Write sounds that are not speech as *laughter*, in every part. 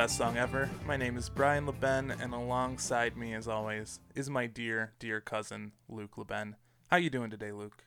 best song ever. My name is Brian LeBen, and alongside me, as always, is my dear, dear cousin Luke LeBen. How you doing today, Luke?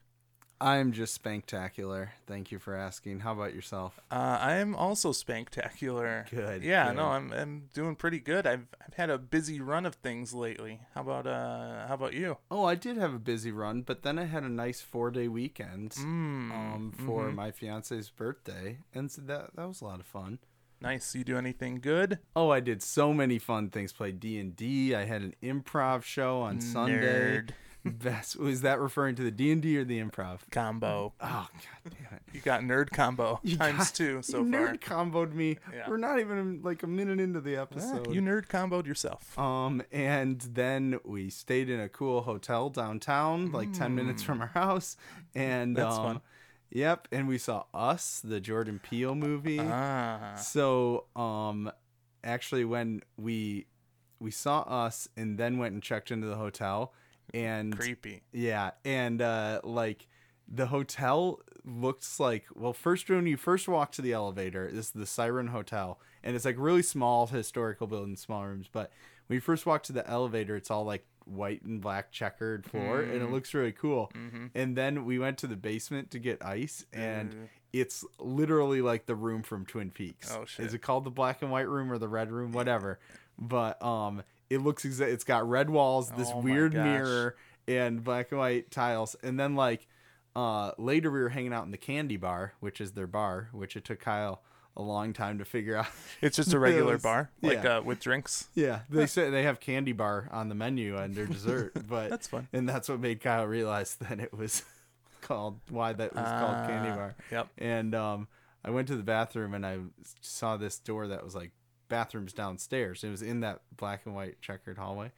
I'm just spectacular. Thank you for asking. How about yourself? Uh, I am also spectacular. Good, Yeah, good. no, I'm I'm doing pretty good. I've I've had a busy run of things lately. How about uh how about you? Oh, I did have a busy run, but then I had a nice four day weekend Mm, um, for mhm. my fiance's birthday, and so that that was a lot of fun. Nice. You do anything good? Oh, I did so many fun things. Played D and D. I had an improv show on Sunday. Nerd Best was that referring to the D and D or the improv? combo. Oh God damn it! You got nerd combo *laughs* You times got- two so you far. nerd comboed me. Yeah. We're not even like a minute into the episode. you nerd comboed yourself. Um, and then we stayed in a cool hotel downtown, like ten minutes from our house, and That's um, fun. Yep, and we saw Us, the Jordan Peele movie. Ah. So, um, actually, when we we saw Us, and then went and checked into the hotel, and Creepy. yeah, and uh, like the hotel looks like well, first when you first walk to the elevator, this is the Siren Hotel, and it's like really small historical building, small rooms. But when you first walk to the elevator, it's all like white and black checkered floor, and it looks really cool. Mm-hmm. And then we went to the basement to get ice, and Ooh. it's literally like the room from Twin Peaks. Oh, shit. Is it called the black and white room or the red room? Whatever. But um, it looks exa- It's got red walls, this Oh weird mirror, and black and white tiles. And then like uh, later we were hanging out in the Candy Bar, which is their bar, which it took Kyle a long time to figure out. It's just *laughs* a regular was- bar, like yeah. uh, with drinks. yeah, *laughs* they said they have candy bar on the menu and their dessert, *laughs* but That's fun. and that's what made Kyle realize that it was called why that was called candy Ah, bar. Yep. And um, I went to the bathroom and I saw this door that was like bathrooms downstairs. It was in that black and white checkered hallway.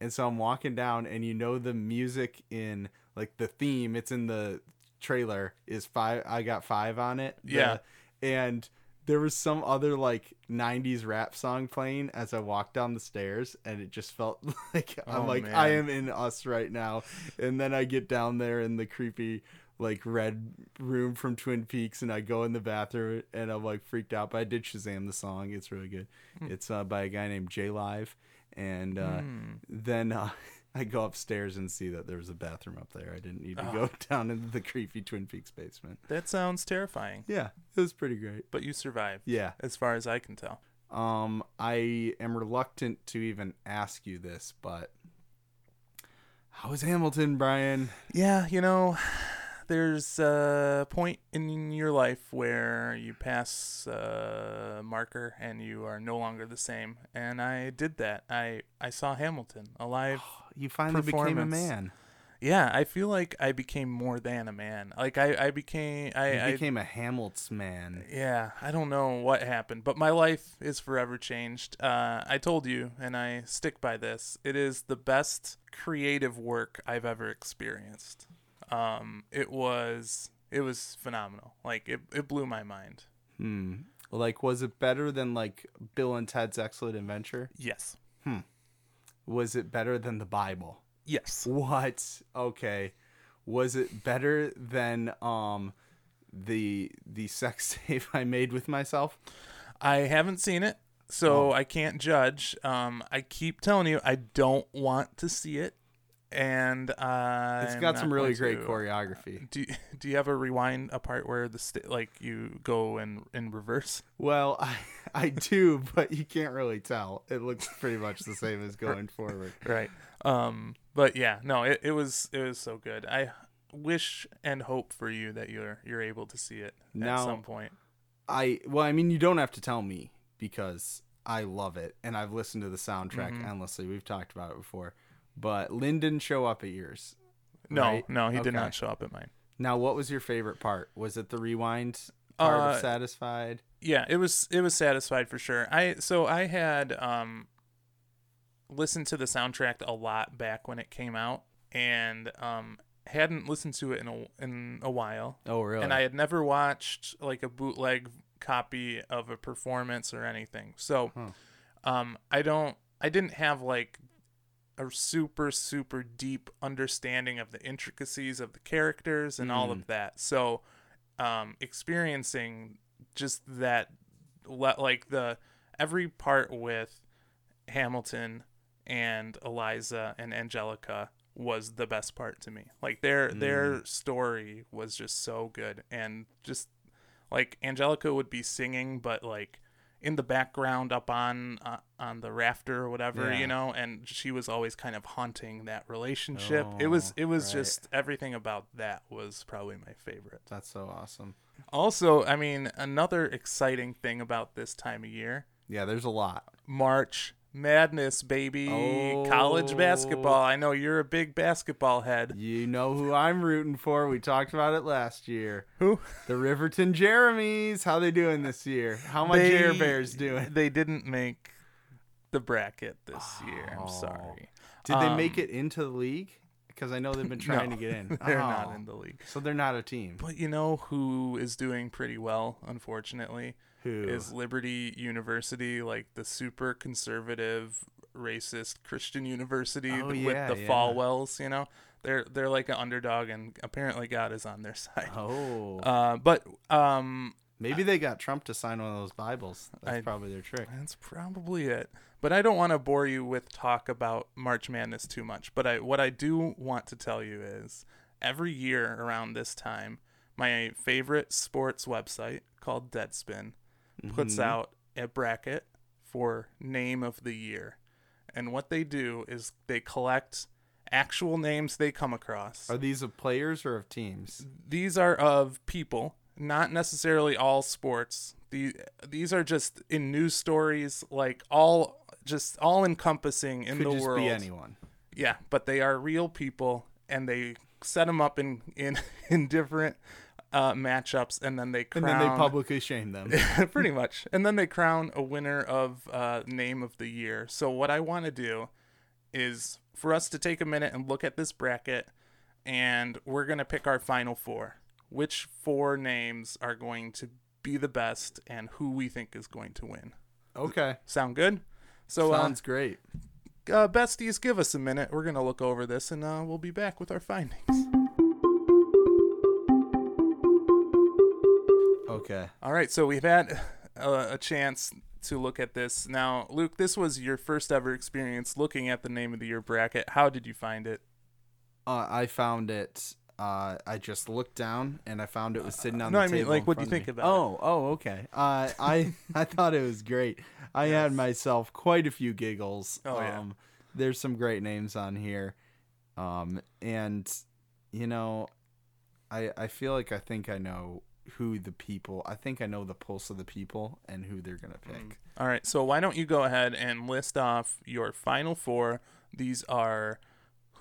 And so I'm walking down and you know the music in like the theme, it's in the trailer is five I got five on it. The- Yeah. and there was some other like 90s rap song playing as I walked down the stairs and it just felt *laughs* like I'm Oh, like I am in us right now. And then I get down there in the creepy like red room from Twin Peaks and I go in the bathroom and I'm like freaked out. But I did Shazam the song. It's really good. It's uh, by a guy named J Live. And uh, Hmm. then uh, *laughs* *laughs* I go upstairs and see that there was a bathroom up there. I didn't need to Oh. go *laughs* down into the creepy Twin Peaks basement. That sounds terrifying, Yeah, it was pretty great. but you survived, Yeah. as far as I can tell. Um, I am reluctant to even ask you this, but how is Hamilton, Brian? Yeah, you know, there's a point in your life where you pass a marker and you are no longer the same. And I did that. I I saw Hamilton alive. *gasps* You finally became a man. Yeah, I feel like I became more than a man. Like I I became I, You became a Hamilton man. Yeah, I don't know what happened, but my life is forever changed. Uh, I told you, and I stick by this. It is the best creative work I've ever experienced. Um, it was it was phenomenal. Like it, it blew my mind. Hmm. Like, was it better than like Bill and Ted's Excellent Adventure? Yes, Was it better than the Bible? yes. What? Okay. Was it better than um the the sex *laughs* tape I made with myself? I haven't seen it, so I can't judge. Um, I keep telling you, I don't want to see it, and uh, It's got some really great choreography. Do you, do you have a rewind a part where the st- like you go in in reverse? Well, *laughs* I I do, but you can't really tell. It looks pretty much the same as *laughs* going forward. Right. Um but yeah, no, it, it was it was so good. I wish and hope for you that you're you're able to see it now, at some point. I well, I mean, you don't have to tell me because I love it and I've listened to the soundtrack Mm-hmm. endlessly. We've talked about it before. But Lin didn't show up at yours. No, right? no, he did not show up at mine. Now, what was your favorite part? Was it the rewind part Uh, of Satisfied? Yeah, it was it was satisfied for sure. I so I had um listened to the soundtrack a lot back when it came out and um hadn't listened to it in a in a while. Oh, really? and I had never watched like a bootleg copy of a performance or anything. So, um, I don't, I didn't have like a super super deep understanding of the intricacies of the characters and all of that. So, um, experiencing just that, like the every part with Hamilton and Eliza and Angelica was the best part to me. Like their their story was just so good and just like Angelica would be singing but like in the background up on uh, on the rafter or whatever, Yeah. you know, and she was always kind of haunting that relationship. it was it was right. just everything about that was probably my favorite. That's so awesome. Also, I mean, another exciting thing about this time of year, Yeah, there's a lot. March Madness, baby. College basketball. Oh. I know you're a big basketball head. You know who I'm rooting for. We talked about it last year. Who? The Riverton Jeremies. How they doing this year? How my Jer Bears doing? They didn't make the bracket this year. I'm Oh. sorry. Did they make Um, it into the league? Because I know they've been *laughs* trying no, to get in. *laughs* They're Oh. not in the league. So they're not a team. But you know who is doing pretty well, unfortunately, Who is Liberty University, like the super conservative, racist Christian university Oh, with yeah, the yeah. Falwells. You know, they're they're like an underdog, and apparently God is on their *laughs* side. Oh, Uh, but um, maybe they got Trump to sign one of those Bibles. That's I- probably their trick. That's probably it. But I don't want to bore you with talk about March Madness too much. But I what I do want to tell you is every year around this time, my favorite sports website called Deadspin puts Mhm. out a bracket for name of the year. And what they do is they collect actual names they come across. Are these of players or of teams? These are of people, not necessarily all sports. The, these are just in news stories, like all just all encompassing in Could the just world. be anyone. Yeah, but they are real people, and they set them up in in *laughs* in different uh, matchups, and then they crown And then they publicly shame them. *laughs* pretty much, and then they crown a winner of uh, name of the year. So what I want to do is for us to take a minute and look at this bracket, and we're gonna pick our final four. Which four names are going to be the best, and who we think is going to win? Okay. Sound good? So, uh, Sounds great. uh, besties, give us a minute. We're gonna look over this, and uh, we'll be back with our findings. Okay. All right, so we've had uh, a chance to look at this. Now, Luke, this was your first ever experience looking at the name of the year bracket. How did you find it? Uh, I found it. Uh, I just looked down and I found it was sitting on no, the I mean, table. like, what do you of think me. about it? Oh, oh, okay. Uh, I *laughs* I thought it was great. I had myself quite a few giggles. Oh, yeah. um, There's some great names on here, um, and you know, I I feel like I think I know who the people. I think I know the pulse of the people and who they're gonna pick. Mm. All right, so why don't you go ahead and list off your final four? These are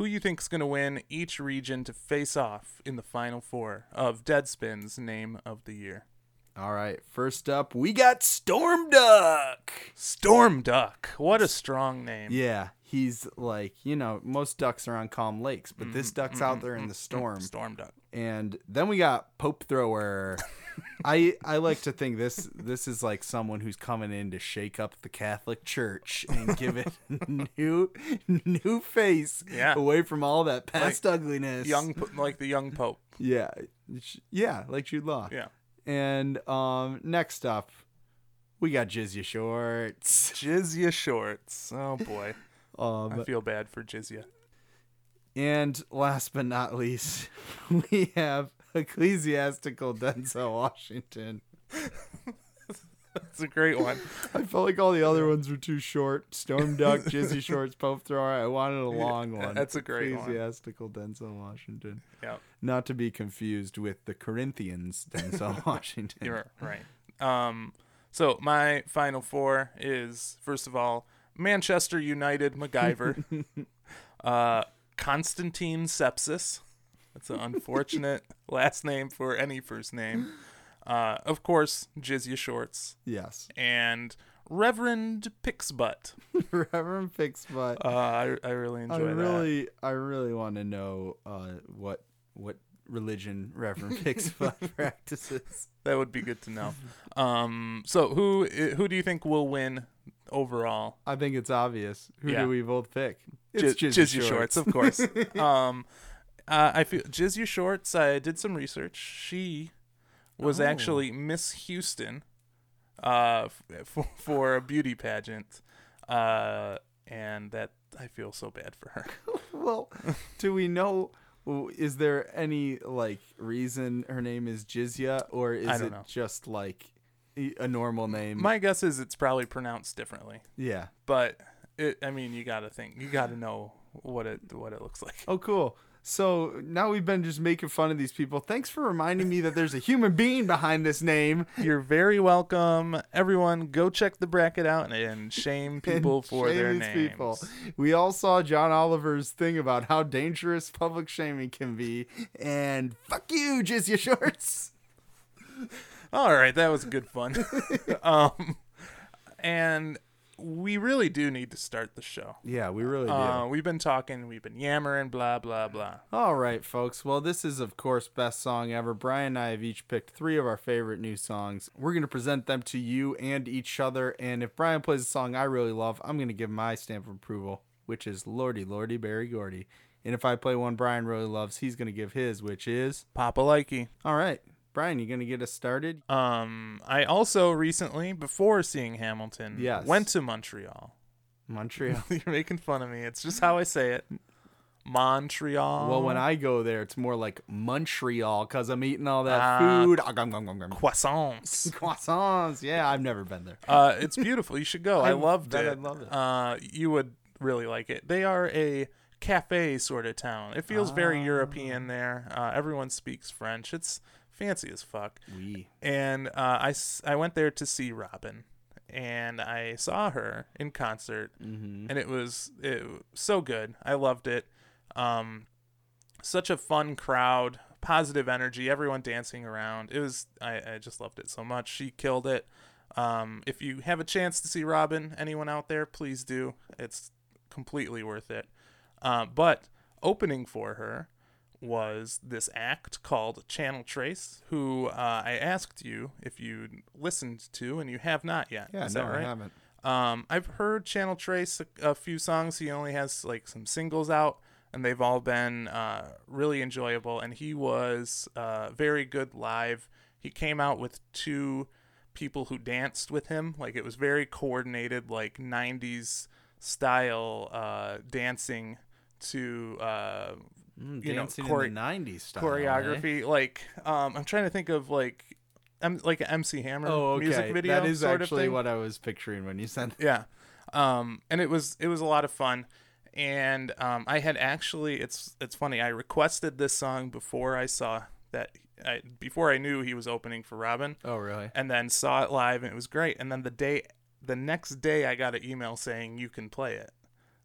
who you think is going to win each region to face off in the final four of Deadspin's name of the year. All right. First up, we got Storm Duck. Storm Duck. What a strong name. Yeah, he's like, you know, most ducks are on calm lakes, but Mm, this duck's mm, out mm, there in mm, the storm. Storm Duck. And then we got Pope Thrower. *laughs* I I like to think this this is like someone who's coming in to shake up the Catholic Church and give it *laughs* new new face Yeah. away from all that past ugliness. Young, po- like the young Pope. Yeah. Yeah, like Jude Law. Yeah. And um next up, we got Jizya Shorts. Jizya shorts. Oh boy. *laughs* Um I feel bad for Jizya. And last but not least, *laughs* we have Ecclesiastical Denzel Washington. *laughs* That's a great one. *laughs* I felt like all the other ones were too short. Storm Duck, *laughs* Jizzy Shorts, Pope Thrower. I wanted a long one. that's a great one. Ecclesiastical Denzel Washington. Yeah, Not to be confused with the Corinthians *laughs* Denzel Washington. you're right. Um, so my final four is first of all Manchester United MacGyver, uh, Constantine Sepsis. That's an unfortunate last name for any first name. Uh, of course, Jizya Shorts Yes. and Reverend Pixbutt. *laughs* Reverend Pixbutt. Uh, I I really I enjoy that. really, I really want to know uh, what what religion Reverend *laughs* Pixbutt *laughs* practices. That would be good to know. Um, so who who do you think will win overall? I think it's obvious. Who Yeah. do we both pick? Jiz- Jizzy Jizzy Shorts, of course. um, uh, I feel Jizzy Shorts. I did some research. She was Oh. actually Miss Houston uh, f- *laughs* for a beauty pageant, uh, and that I feel so bad for her. *laughs* well, do we know? Is there any like reason her name is Jizya, or is it know. just like a normal name? My guess is it's probably pronounced differently, yeah. but it. I mean, you got to think. You got to know what it what it looks like. Oh, cool. So now we've been just making fun of these people. Thanks for reminding me that there's a human being behind this name. *laughs* You're very welcome. Everyone, go check the bracket out and shame people and for shame their names. We all saw John Oliver's thing about how dangerous public shaming can be, and fuck you, Jizya Shorts. All right, that was good fun. *laughs* um, and we really do need to start the show. Yeah, we really do. Uh, we've been talking, we've been yammering, blah blah blah. All right, folks. Well, this is, of course, best song ever. Brian and I have each picked three of our favorite new songs. We're going to present them to you and each other. And if Brian plays a song I really love, I'm going to give my stamp of approval, which is Lordy, Lordy, Berry Gordy. And if I play one Brian really loves, he's going to give his, which is. Papa likey. All right. Brian, you going to get us started? Um, I also recently, before seeing Hamilton, Yes. went to Montreal. Montreal. *laughs* You're making fun of me. It's just how I say it. Montreal. well, when I go there, it's more like Montreal because I'm eating all that Ah. food. Ah, croissants. *laughs* Croissants. Yeah, I've never been there. Uh, it's beautiful. You should go. *laughs* I, I loved it. I'd love it. Uh, you would really like it. They are a cafe sort of town. It feels very Ah. European there. Uh, everyone speaks French. It's fancy as fuck. We. And uh, I, I went there to see Robyn, and I saw her in concert, Mm-hmm. and it was it was so good. I loved it. Um, such a fun crowd, positive energy, everyone dancing around. It was I, I just loved it so much. She killed it. Um, if you have a chance to see Robyn, anyone out there, please do. It's completely worth it. Uh, but opening for her was this act called Channel Tres, who uh, I asked you if you listened to, and you have not yet. Yeah, Is no, that right? I haven't. Um, I've heard Channel Tres a, a few songs. He only has like some singles out, and they've all been uh, really enjoyable. And he was uh, very good live. He came out with two people who danced with him. Like it was very coordinated, like '90s style uh, dancing to uh, Mm, you know, chore- in the '90s style. eh? choreography. Like um, I'm trying to think of like. M- like an MC Hammer Oh, okay. music video. that is actually what I was picturing when you said. Yeah. Um, and it was it was a lot of fun. And um, I had actually it's it's funny. I requested this song before I saw that I, before I knew he was opening for Robyn, Oh, really? and then saw it live and it was great. And then the day the next day I got an email saying you can play it.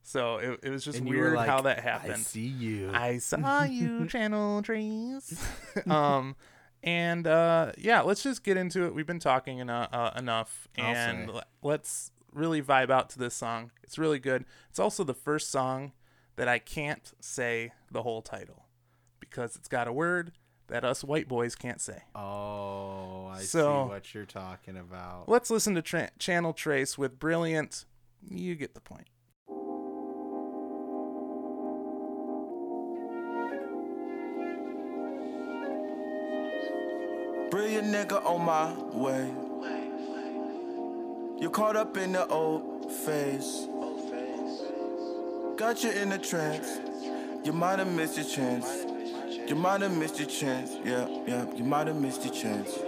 So it it was just And weird like, how that happened. I see you. I saw *laughs* you, Channel Tres. *laughs* um, and uh, yeah, let's just get into it. We've been talking eno- uh, enough, and le- let's really vibe out to this song. It's really good. It's also the first song that I can't say the whole title because it's got a word that us white boys can't say. oh, I So- see what you're talking about. Let's listen to tra- Channel Tres with Brilliant. You get the point. Brilliant nigga on my way. You caught up in the old phase. Got you in a trance. You might have missed your chance. You might have missed your chance. Yeah, yeah, you might have missed your chance.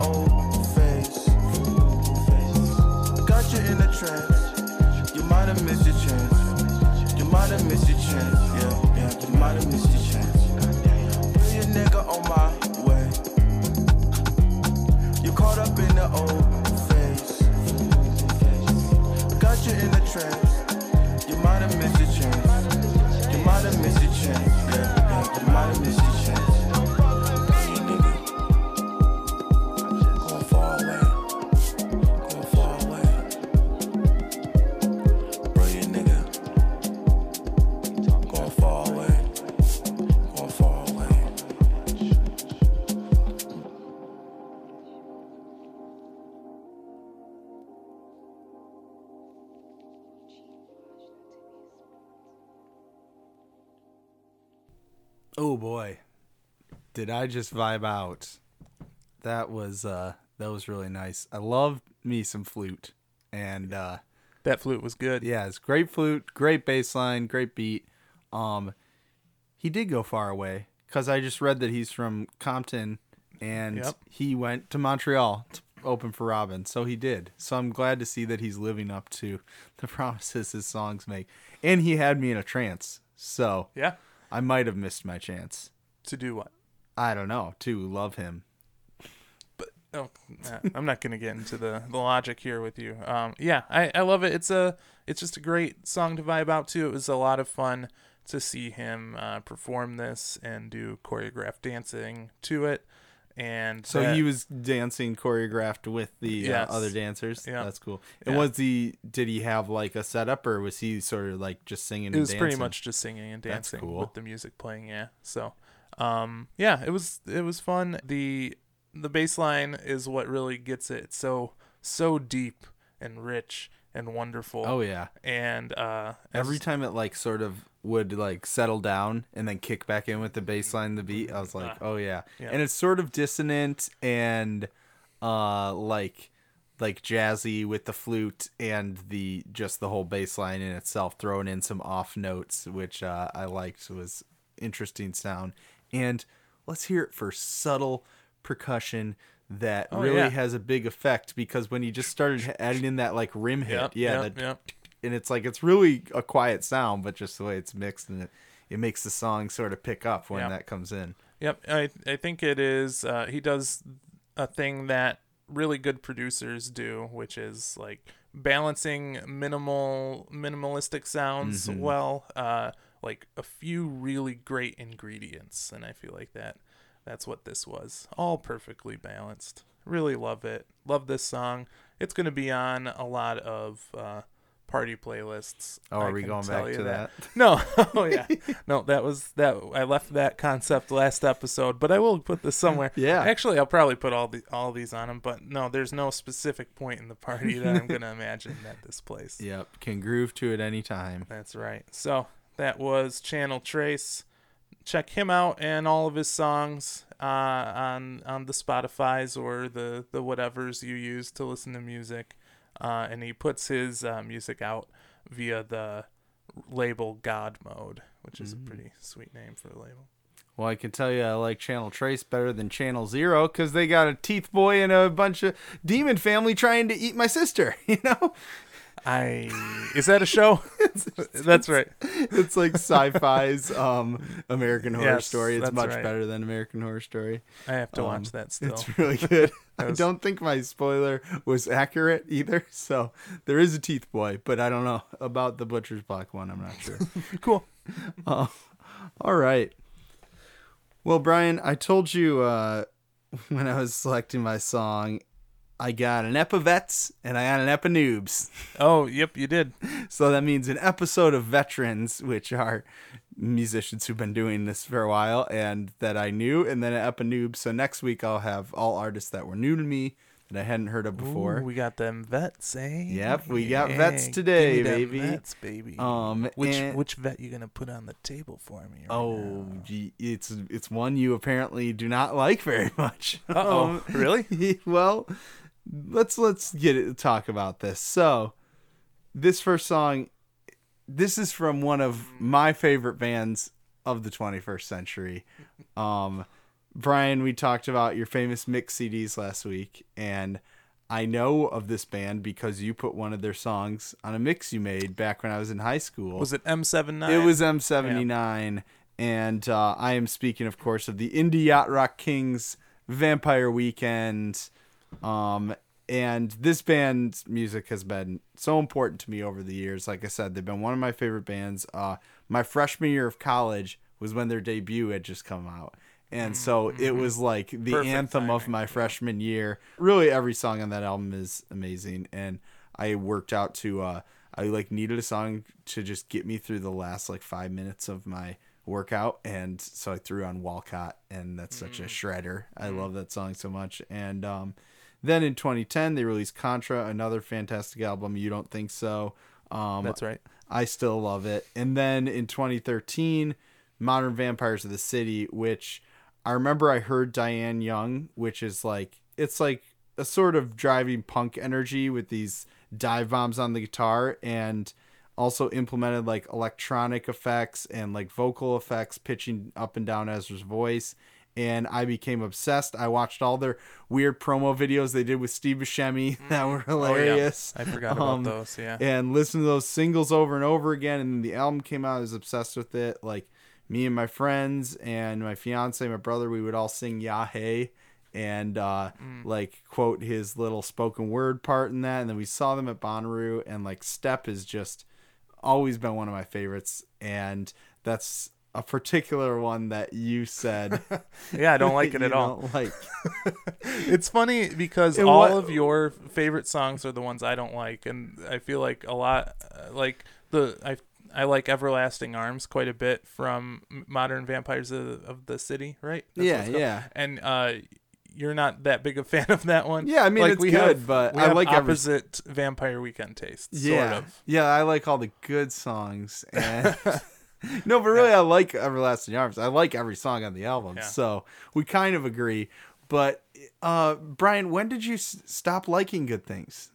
Old phase. Got you in a trance. You might have missed your chance. You might have missed your chance. Yeah, yeah. You might have missed your chance. Brilliant nigga on my way. You caught up in the old phase. Got you in a trance. You might have missed your chance. You might have missed your chance. Did I just vibe out? That was uh that was really nice. I love me some flute, and uh That flute was good. yeah, it's great flute, great bass line, great beat. Um, he did go far away because I just read that he's from Compton, and Yep. he went to Montreal to open for Robyn. So he did. So I'm glad to see that he's living up to *laughs* the promises his songs make, and he had me in a trance. So Yeah. I might have missed my chance. To do what? I don't know to love him. Oh, nah, I'm not gonna get into the, the logic here with you. Um, yeah, I, I love it. It's a it's just a great song to vibe out to. It was a lot of fun to see him uh, perform this and do choreographed dancing to it. And So that- he was dancing choreographed with the Yes. uh, other dancers. Yeah. That's cool. And Yeah. was he? Did he have like a setup, or was he sort of like just singing? it and was pretty much just singing and dancing cool. with the music playing. Yeah. So, um, yeah, it was it was fun. the The bass line is what really gets it. So so deep and rich and wonderful. Oh yeah. And uh, Every time it like sort of would like settle down and then kick back in with the bass line, the beat, I was like, Ah. oh yeah. Yeah. And it's sort of dissonant and uh like like jazzy with the flute and the just the whole bass line in itself, throwing in some off notes, which uh, I liked was interesting sound. And let's hear it for subtle percussion that Oh, really yeah. has a big effect because when you just started adding in that like rim hit, Yep, yeah, yep, that yep. and it's like it's really a quiet sound, but just the way it's mixed and it, it makes the song sort of pick up when that comes in. Yep, I I think it is. Uh, he does a thing that really good producers do, which is like balancing minimal minimalistic sounds Mhm. well, uh, like a few really great ingredients, and I feel like that that's what this was. All perfectly balanced. Really love it. Love this song. It's gonna be on a lot of uh, party playlists. Oh, I are we going back to that? *laughs* no, *laughs* oh yeah, no. That was that. I left that concept last episode, but I will put this somewhere. Yeah. actually, I'll probably put all the all these on them. But no, there's no specific point in the party that I'm gonna *laughs* imagine at this place. Yep, can groove to it anytime. That's right. So that was Channel Tres. Check him out and all of his songs uh, on on the Spotify's or the the whatevers you use to listen to music, uh, and he puts his uh, music out via the label God Mode, which is a pretty sweet name for a label. Well, I can tell you I like Channel Tres better than Channel Zero because they got a teeth boy and a bunch of demon family trying to eat my sister. *laughs* You know, I is that a show? *laughs* *laughs* That's right. it's like sci-fi's um, American Horror Yes, Story. It's much right. better than American Horror Story. I have to Um, watch that still. It's *laughs* really good. I was- don't think my spoiler was accurate either. So there is a teeth boy, but I don't know about the butcher's block one. I'm not sure. Cool. Uh, all right. Well, Brian, I told you uh, when I was selecting my song, I got an Epivets and I got an Epinoobs. Oh, yep, you did. *laughs* So that means an episode of Veterans, which are musicians who've been doing this for a while and that I knew, and then an Epinoob. So next week I'll have all artists that were new to me that I hadn't heard of before. Ooh, we got them vets, eh? Yep, we got Yeah, vets today, baby. Vets, baby. Um, which and- which vet you gonna put on the table for me? Right Oh, gee, it's it's one you apparently do not like very *laughs* much. Oh, Um, really? *laughs* well, let's let's get it talk about this. So, this first song, this is from one of my favorite bands of the 21st century. *laughs* Um, Brian, we talked about your famous mix CDs last week, and I know of this band because you put one of their songs on a mix you made back when I was in high school. Was it M79? It was M79. And uh, I am speaking, of course, of the Indie Yacht Rock Kings Vampire Weekend. Um, and this band's music has been so important to me over the years. Like I said, they've been one of my favorite bands. Uh, my freshman year of college was when their debut had just come out. And so it was like the Perfect anthem of my freshman year. Really, every song on that album is amazing. And I worked out to, uh, I like needed a song to just get me through the last like five minutes of my workout. And so I threw on Walcott, and that's such a shredder. I love that song so much. And um, then in 2010, they released Contra, another fantastic album. You don't think so? Um, That's right. I still love it. And then in 2013, Modern Vampires of the City, which I remember I heard Diane Young, which is like it's like a sort of driving punk energy with these dive bombs on the guitar and also implemented like electronic effects and like vocal effects pitching up and down Ezra's voice and I became obsessed. I watched all their weird promo videos they did with Steve Buscemi *laughs* that were hilarious Oh, I forgot about Um, those. Yeah. and listen to those singles over and over again. And then the album came out, I was obsessed with it. Like me and my friends and my fiance, my brother, we would all sing "Ya Hey" and uh, like quote his little spoken word part in that. And then we saw them at Bonnaroo, and like Step is just always been one of my favorites, and that's a particular one that you said *laughs* Yeah, I don't like *laughs* it at all. Like *laughs* It's funny because And all what- of your favorite songs are the ones I don't like, and I feel like a lot, uh, like the I I like Everlasting Arms quite a bit from Modern Vampires of, of the City, right? what Yeah, yeah. And uh, you're not that big a fan of that one. Yeah, I mean, like, it's we good, have, but we I have like every- opposite Vampire Weekend tastes. yeah, Sort of. yeah, I like all the good songs. And *laughs* no, but really, I like Everlasting Arms. I like every song on the album, Yeah. so we kind of agree. But uh, Brian, when did you s- stop liking good things?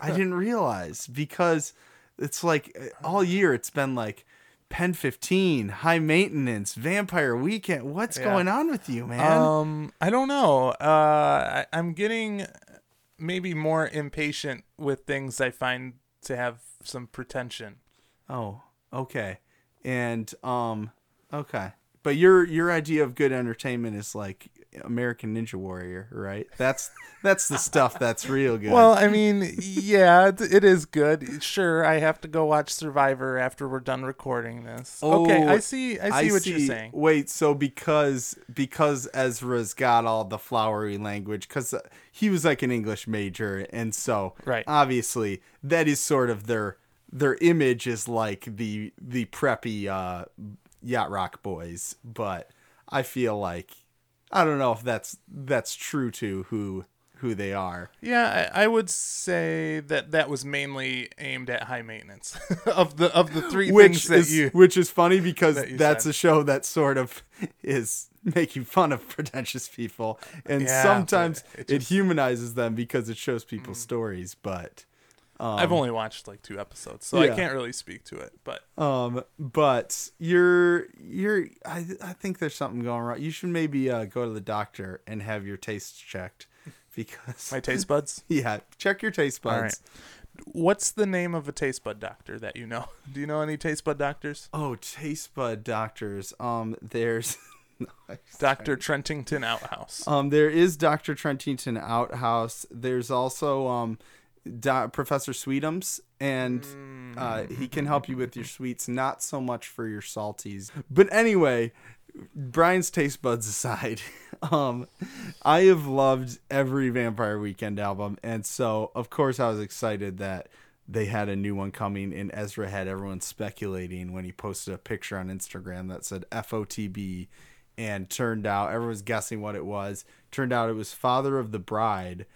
I *laughs* didn't realize because it's like uh, all year it's been like Pen 15, High Maintenance, Vampire Weekend. What's Yeah. going on with you, man? Um, I don't know. Uh, I, I'm getting maybe more impatient with things I find to have some pretension. Oh, okay. And um okay. But your your idea of good entertainment is like American Ninja Warrior, right? That's that's the stuff that's real good. Well, I mean, yeah, it, is good. Sure, I have to go watch Survivor after we're done recording this. okay, Oh, I see. I see what you're saying. Wait, so because because Ezra's got all the flowery language cuz he was like an English major and so Right. obviously that is sort of their their image is like the the preppy uh yacht rock boys, but I feel like I don't know if that's that's true to who who they are. Yeah, I, I would say that that was mainly aimed at high maintenance *laughs* of the of the three Which things that is you. which is funny because that that's said. a show that sort of is making fun of pretentious people, and Yeah, sometimes it, it humanizes them because it shows people's stories. But I've only watched like two episodes, so I can't really speak to it. But um, but you're you're I I think there's something going wrong. You should maybe uh, go to the doctor and have your tastes checked *laughs* because my taste buds. *laughs* yeah, check your taste buds. All right. What's the name of a taste bud doctor that you know? *laughs* Do you know any taste bud doctors? Oh, taste bud doctors. Um, there's. Doctor Trentington Outhouse. Um, there is Dr. Trentington Outhouse. There's also um, Do- Professor Sweetums, and uh, he can help you with your sweets, not so much for your salties. But anyway, Brian's taste buds aside, *laughs* um, I have loved every Vampire Weekend album, and so of course I was excited that they had a new one coming, and Ezra had everyone speculating when he posted a picture on Instagram that said FOTB, and turned out everyone was guessing what it was. Turned out it was Father of the Bride,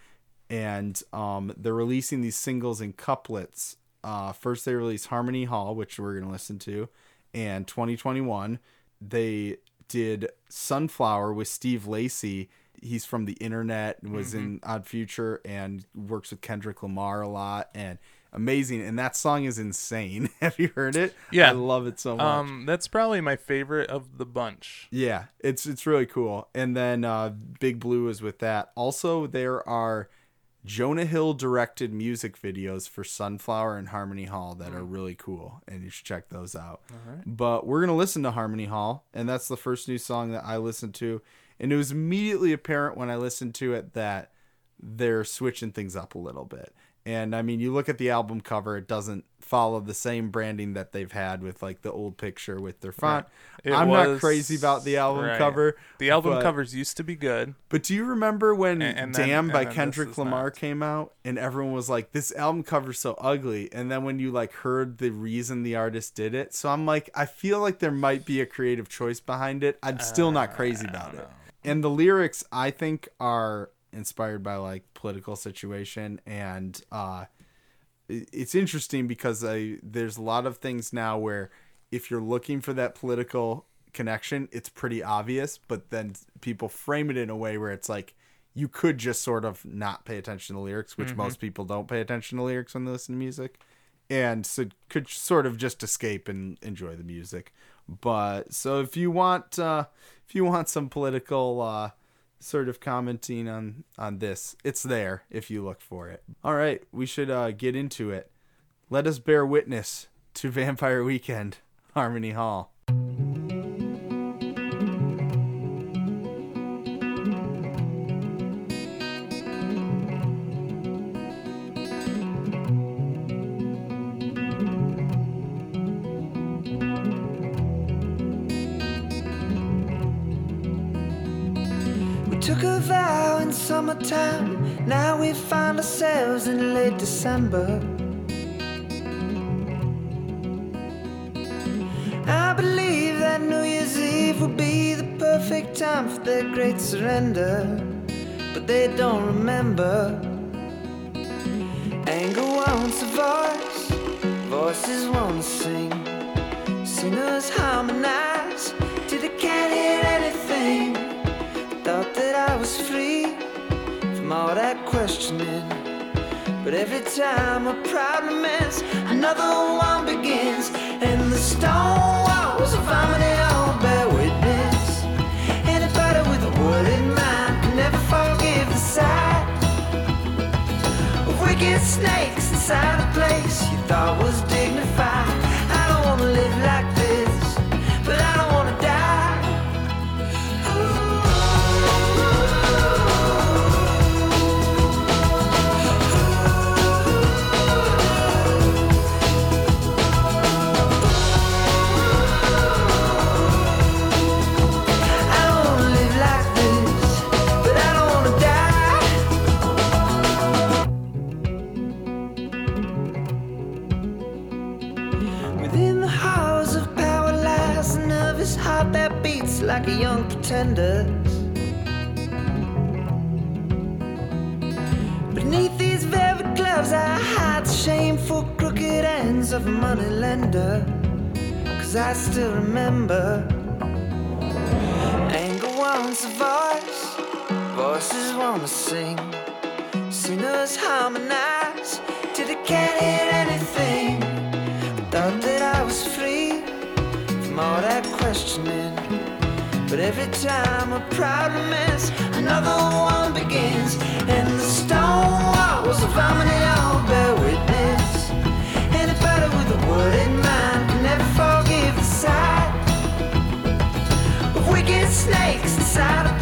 and um, they're releasing these singles in couplets. Uh, first, they released Harmony Hall, which we're gonna listen to, and 2021 they did Sunflower with Steve Lacy. He's from the internet, was in Odd Future, and works with Kendrick Lamar a lot, and amazing. And that song is insane. *laughs* Have you heard it? Yeah. I love it so much. Um, that's probably my favorite of the bunch. Yeah, it's it's really cool. And then uh, Big Blue is with that. Also, there are Jonah Hill directed music videos for Sunflower and Harmony Hall that are mm. really cool, and you should check those out. But we're gonna listen to Harmony Hall, and that's the first new song that I listened to, and it was immediately apparent when I listened to it that they're switching things up a little bit. And I mean, you look at the album cover; it doesn't follow the same branding that they've had with like the old picture with their font. It I'm not crazy about the album right. cover. The album but- covers used to be good. But do you remember when And- and then- "Damn" by Kendrick Lamar not. came out, and everyone was like, "This album cover's so ugly." And then when you like heard the reason the artist did it, so I'm like, I feel like there might be a creative choice behind it. I'm still not crazy about it. Ah. And the lyrics, I think, are inspired by like political situation and uh it's interesting because I there's a lot of things now where if you're looking for that political connection, it's pretty obvious, but then people frame it in a way where it's like you could just sort of not pay attention to lyrics, which most people don't pay attention to lyrics when they listen to music. And so could sort of just escape and enjoy the music. But so if you want uh if you want some political uh sort of commenting on on this. It's there if you look for it. All right, we should uh, get into it. Let us bear witness to *laughs* Vampire Weekend, Harmony Hall. Ourselves in late December. I believe that New Year's Eve will be the perfect time for their great surrender. But they don't remember. Anger wants a voice, voices won't sing. Singers harmonize till they can't hear anything. Thought that I was free all that questioning. But every time a problem ends, another one begins. And the stone walls of harmony all bear witness. Anybody with a word in mind can never forgive the sight of wicked snakes inside a place you thought was dignified. I don't wanna live like like a young pretender. Beneath these velvet gloves, I hide the shameful crooked ends of a money lender. Cause I still remember. Anger wants a voice, voices wanna sing. Sinners harmonize till they can't hear anything. Thought that I was free from all that questioning. But every time a problem ends, another one begins. And the stone walls of harmony all bear witness. Anybody with a word in mind can never forgive the sight of wicked snakes inside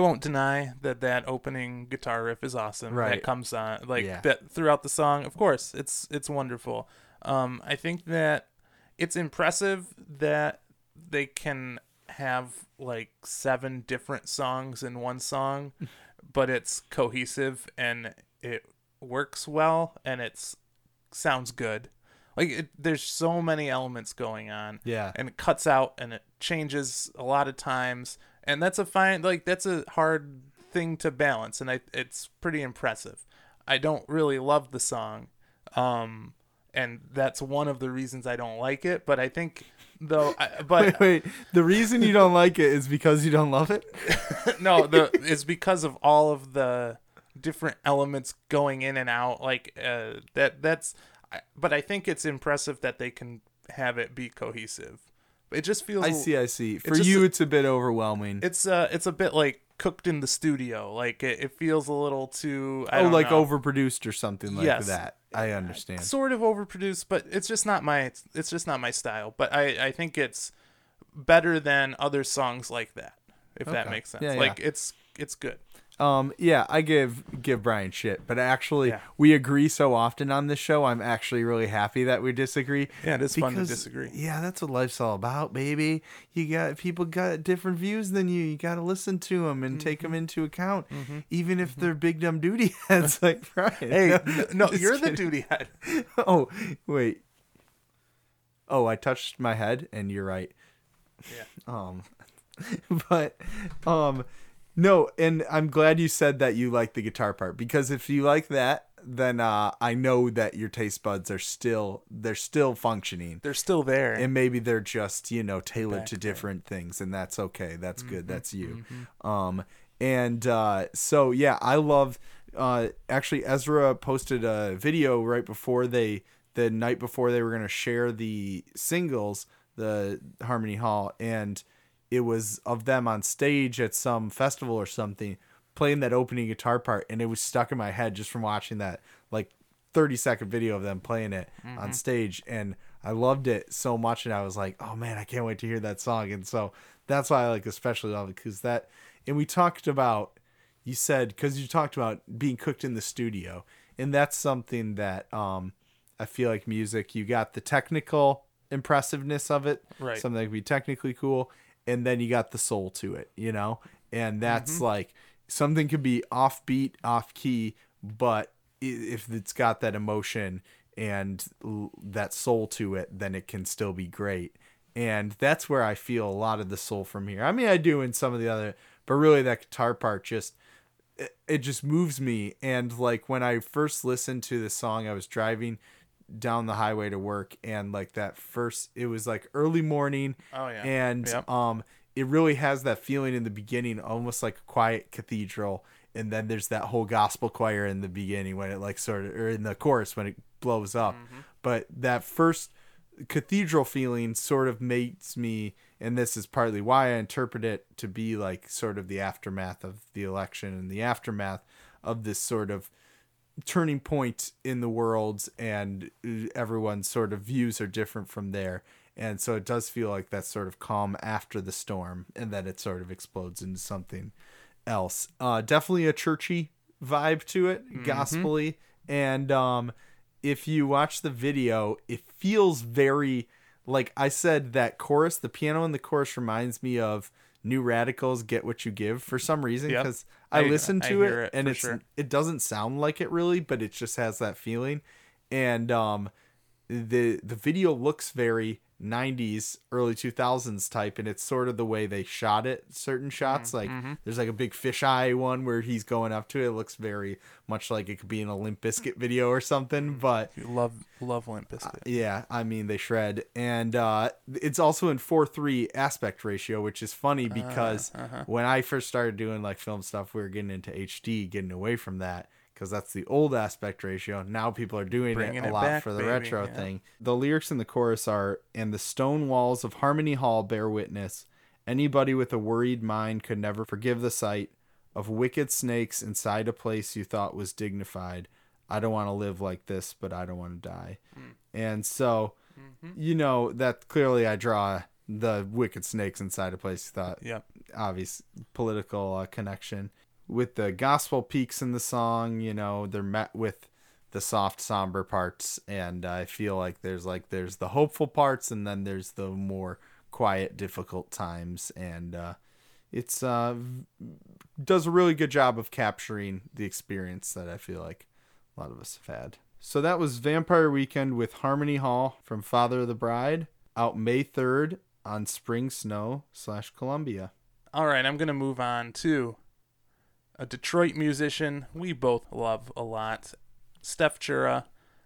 won't deny that that opening guitar riff is awesome. Right. That comes on like Yeah. that throughout the song. Of course, it's it's wonderful. Um, I think that it's impressive that they can have like seven different songs in one song, *laughs* but it's cohesive and it works well and it's sounds good. Like it, there's so many elements going on Yeah. and it cuts out and it changes a lot of times and that's a fine like that's a hard thing to balance and I, it's pretty impressive i don't really love the song um and that's one of the reasons i don't like it but i think though I, *laughs* but Wait, wait. The reason you don't like it is because you don't love it? *laughs* no the it's because of all of the different elements going in and out like uh that that's I- but i think it's impressive that they can have it be cohesive it just feels I see, I see. For just you, a- it's a bit overwhelming. it's uh it's a bit like cooked in the studio like it, it feels a little too I oh, like know, overproduced or something like Yes. that. I understand. sort of overproduced but it's just not my it's just not my style but i i think it's better than other songs like that if that makes sense Yeah, like it's it's good Um, yeah, I give give Brian shit, but actually, Yeah. we agree so often on this show. I'm actually really happy that we disagree. Yeah, it is fun to disagree. Yeah, that's what life's all about, baby. You got people got different views than you. You got to listen to them and take Mm-hmm. them into account, even if they're big dumb duty *laughs* heads *laughs* like Brian. hey n- *laughs* no you're the duty head Oh, wait. Oh, I touched my head, and you're right. yeah Um, but um, no, and I'm glad you said that you like the guitar part because if you like that, then uh, I know that your taste buds are still they're still functioning. They're still there. and maybe they're just you know tailored Back to there. different things and that's okay that's good Mm-hmm, that's you um and uh so yeah i love uh actually ezra posted a video right before they the night before they were going to share the singles the harmony hall and it was of them on stage at some festival or something playing that opening guitar part and it was stuck in my head just from watching that like 30 second video of them playing it on stage and I loved it so much and I was like, "Oh man, I can't wait to hear that song." And so that's why I like especially love it cuz that and we talked about you said cuz you talked about being cooked in the studio and that's something that um I feel like music you got the technical impressiveness of it, Right. something that could be technically cool and then you got the soul to it, you know? And that's mm-hmm. like something could be offbeat, off key, but if it's got that emotion and that soul to it, then it can still be great. And that's where I feel a lot of the soul from here. I mean, I do in some of the other, but really that guitar part just it, it just moves me. And like when I first listened to the song, I was driving down the highway to work, and like that first, it was like early morning. Oh, yeah. and Yep. um, it really has that feeling in the beginning, almost like a quiet cathedral. And then there's that whole gospel choir in the beginning when it like sort of, or in the chorus when it blows up. Mm-hmm. But that first cathedral feeling sort of makes me and this is partly why I interpret it to be like sort of the aftermath of the election and the aftermath of this sort of turning point in the world and everyone's sort of views are different from there. And so it does feel like that sort of calm after the storm and then it sort of explodes into something else. Uh definitely a churchy vibe to it gospely. And um if you watch the video it feels very like i said that chorus the piano in the chorus reminds me of new radicals get what you give for some reason Yep. because I, I- I to hear it, it and it's sure. it doesn't sound like it really but it just has that feeling and um the the video looks very 90s early 2000s type and it's sort of the way they shot it certain mm-hmm, shots like mm-hmm. there's like a big fisheye one where he's going up to it. It looks very much like it could be an Limp Bizkit video or something mm-hmm. but You love love Limp Bizkit. Uh, yeah, I mean they shred, and uh, it's also in four three aspect ratio, which is funny uh-huh, because uh-huh. when I first started doing like film stuff, we were getting into HD, getting away from that because that's the old aspect ratio. Now people are doing Bringing it a it lot back, for the baby, retro yeah. thing. The lyrics in the chorus are, "And the stone walls of Harmony Hall bear witness. Anybody with a worried mind could never forgive the sight of wicked snakes inside a place you thought was dignified." I don't want to live like this, but I don't want to die. And so, you know, that clearly I draw the wicked snakes inside a place you thought Yep. obvious political uh, connection with the gospel peaks in the song you know they're met with the soft somber parts. And i feel like there's like there's the hopeful parts and then there's the more quiet difficult times. And uh it's uh does a really good job of capturing the experience that i feel like a lot of us have had. So that was vampire weekend with harmony hall from father of the bride out may 3rd on spring snow slash columbia. All right, I'm gonna move on to a Detroit musician we both love a lot, Steph Chura.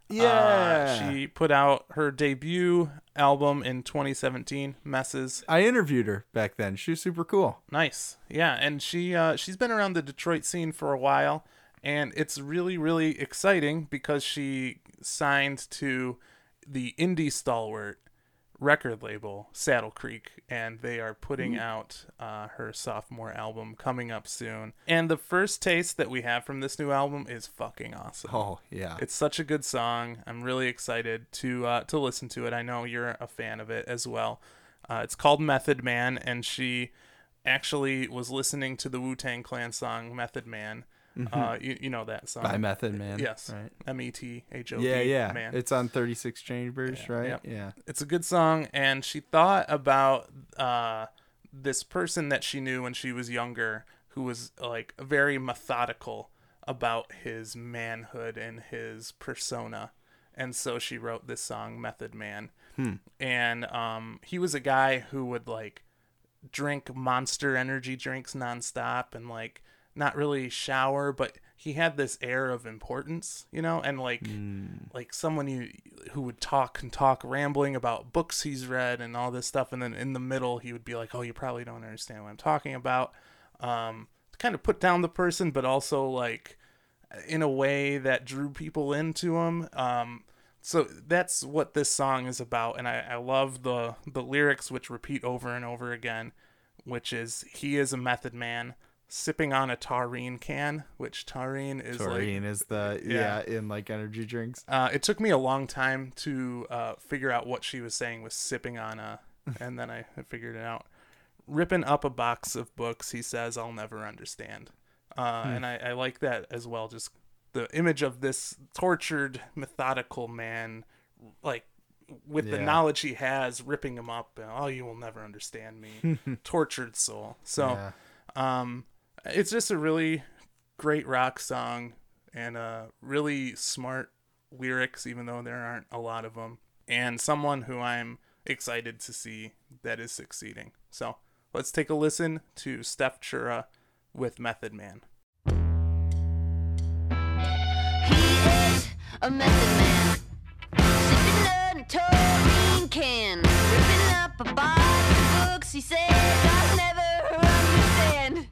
Yeah. Uh, she put out her debut album in 2017, Messes. I interviewed her back then. She was super cool. Nice. Yeah, and she uh, she's been around the Detroit scene for a while, and it's really really exciting because she signed to the indie stalwart record label Saddle Creek, and they are putting out uh, her sophomore album coming up soon. And the first taste that we have from this new album is fucking awesome. Oh yeah. It's such a good song. I'm really excited to uh, to listen to it. I know you're a fan of it as well. Uh, it's called Method Man, and she actually was listening to the Wu Tang Clan song Method Man. Uh, you, you know that song By Method Man. Yes, Right. M E T H O D. Yeah, yeah. Man. It's on 36 Chambers, Yeah, right? yep. Yeah. it's a good song and she thought about uh this person that she knew when she was younger who was like very methodical about his manhood and his persona and so she wrote this song method man Hmm. and um he was a guy who would like drink monster energy drinks nonstop and like not really shower, but he had this air of importance, you know, and like like someone you who would talk and talk rambling about books he's read and all this stuff, and then in the middle he would be like, "Oh, you probably don't understand what I'm talking about." Um, kind of put down the person, but also like in a way that drew people into him. Um, so that's what this song is about, and I, I love the the lyrics which repeat over and over again, which is he is a method man sipping on a taurine can, which taurine is like Taurine is the *laughs* Yeah. yeah. in like energy drinks. uh, it took me a long time to uh, figure out what she was saying was sipping on a, *laughs* and then I, figured it out. Ripping up a box of books, he says, I'll never understand. Uh, And I, I like that as well. Just the image of this tortured, methodical man, like with the knowledge he has, ripping him up. And, oh, you will never understand me. *laughs* tortured soul. So, Yeah. um, it's just a really great rock song and uh, really smart lyrics, even though there aren't a lot of them, and someone who I'm excited to see that is succeeding. So let's take a listen to Steph Chura with Method Man. He is a method man, sipping can, ripping up a box of books. He says I'll never understand.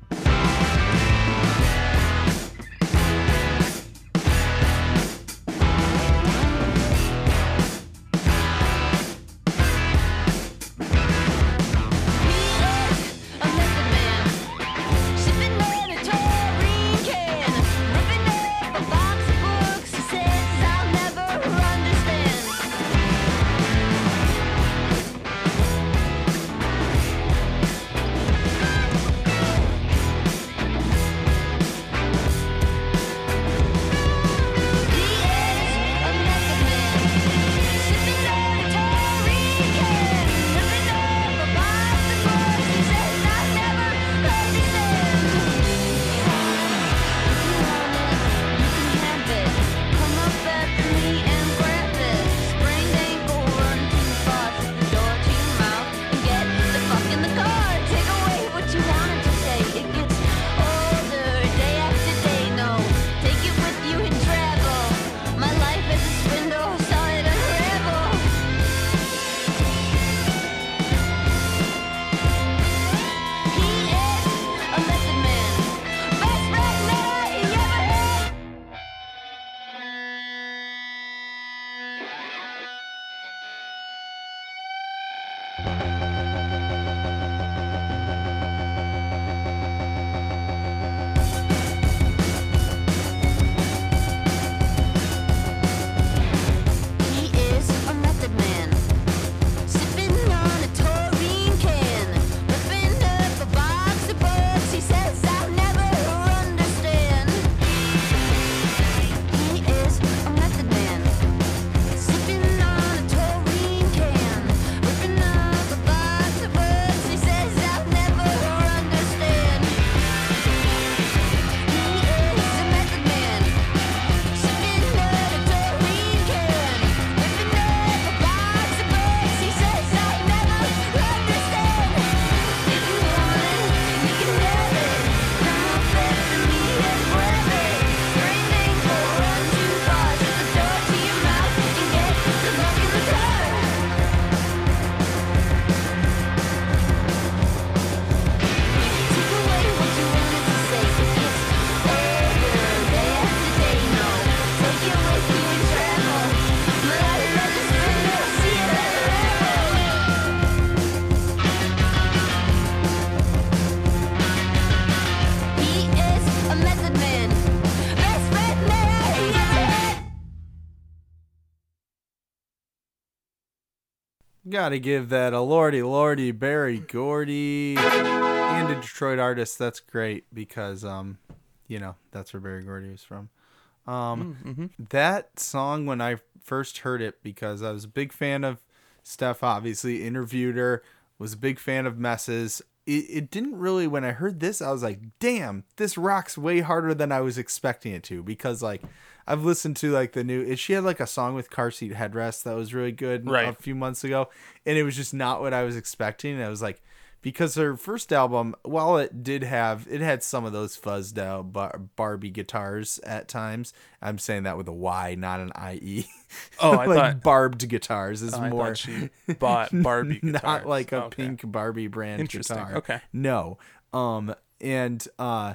Gotta give that a lordy lordy Berry Gordy and a Detroit artist. That's great because um, you know that's where Berry Gordy was from. Um, that song when I first heard it because I was a big fan of Steph. Obviously, interviewed her. Was a big fan of Messes. It, it didn't really when I heard this I was like, damn, this rocks way harder than I was expecting it to because like. I've listened to like the new. She had like a song with car seat headrest that was really good Right. a few months ago, and it was just not what I was expecting. And I was like, because her first album, while it did have it had some of those fuzzed out bar- Barbie guitars at times. I'm saying that with a Y, not an I E. *laughs* Oh, I like thought- barbed guitars is Oh, I more she bought *laughs* Barbie guitars. not like a Okay. pink Barbie brand Interesting. guitar. Okay. No. Um and uh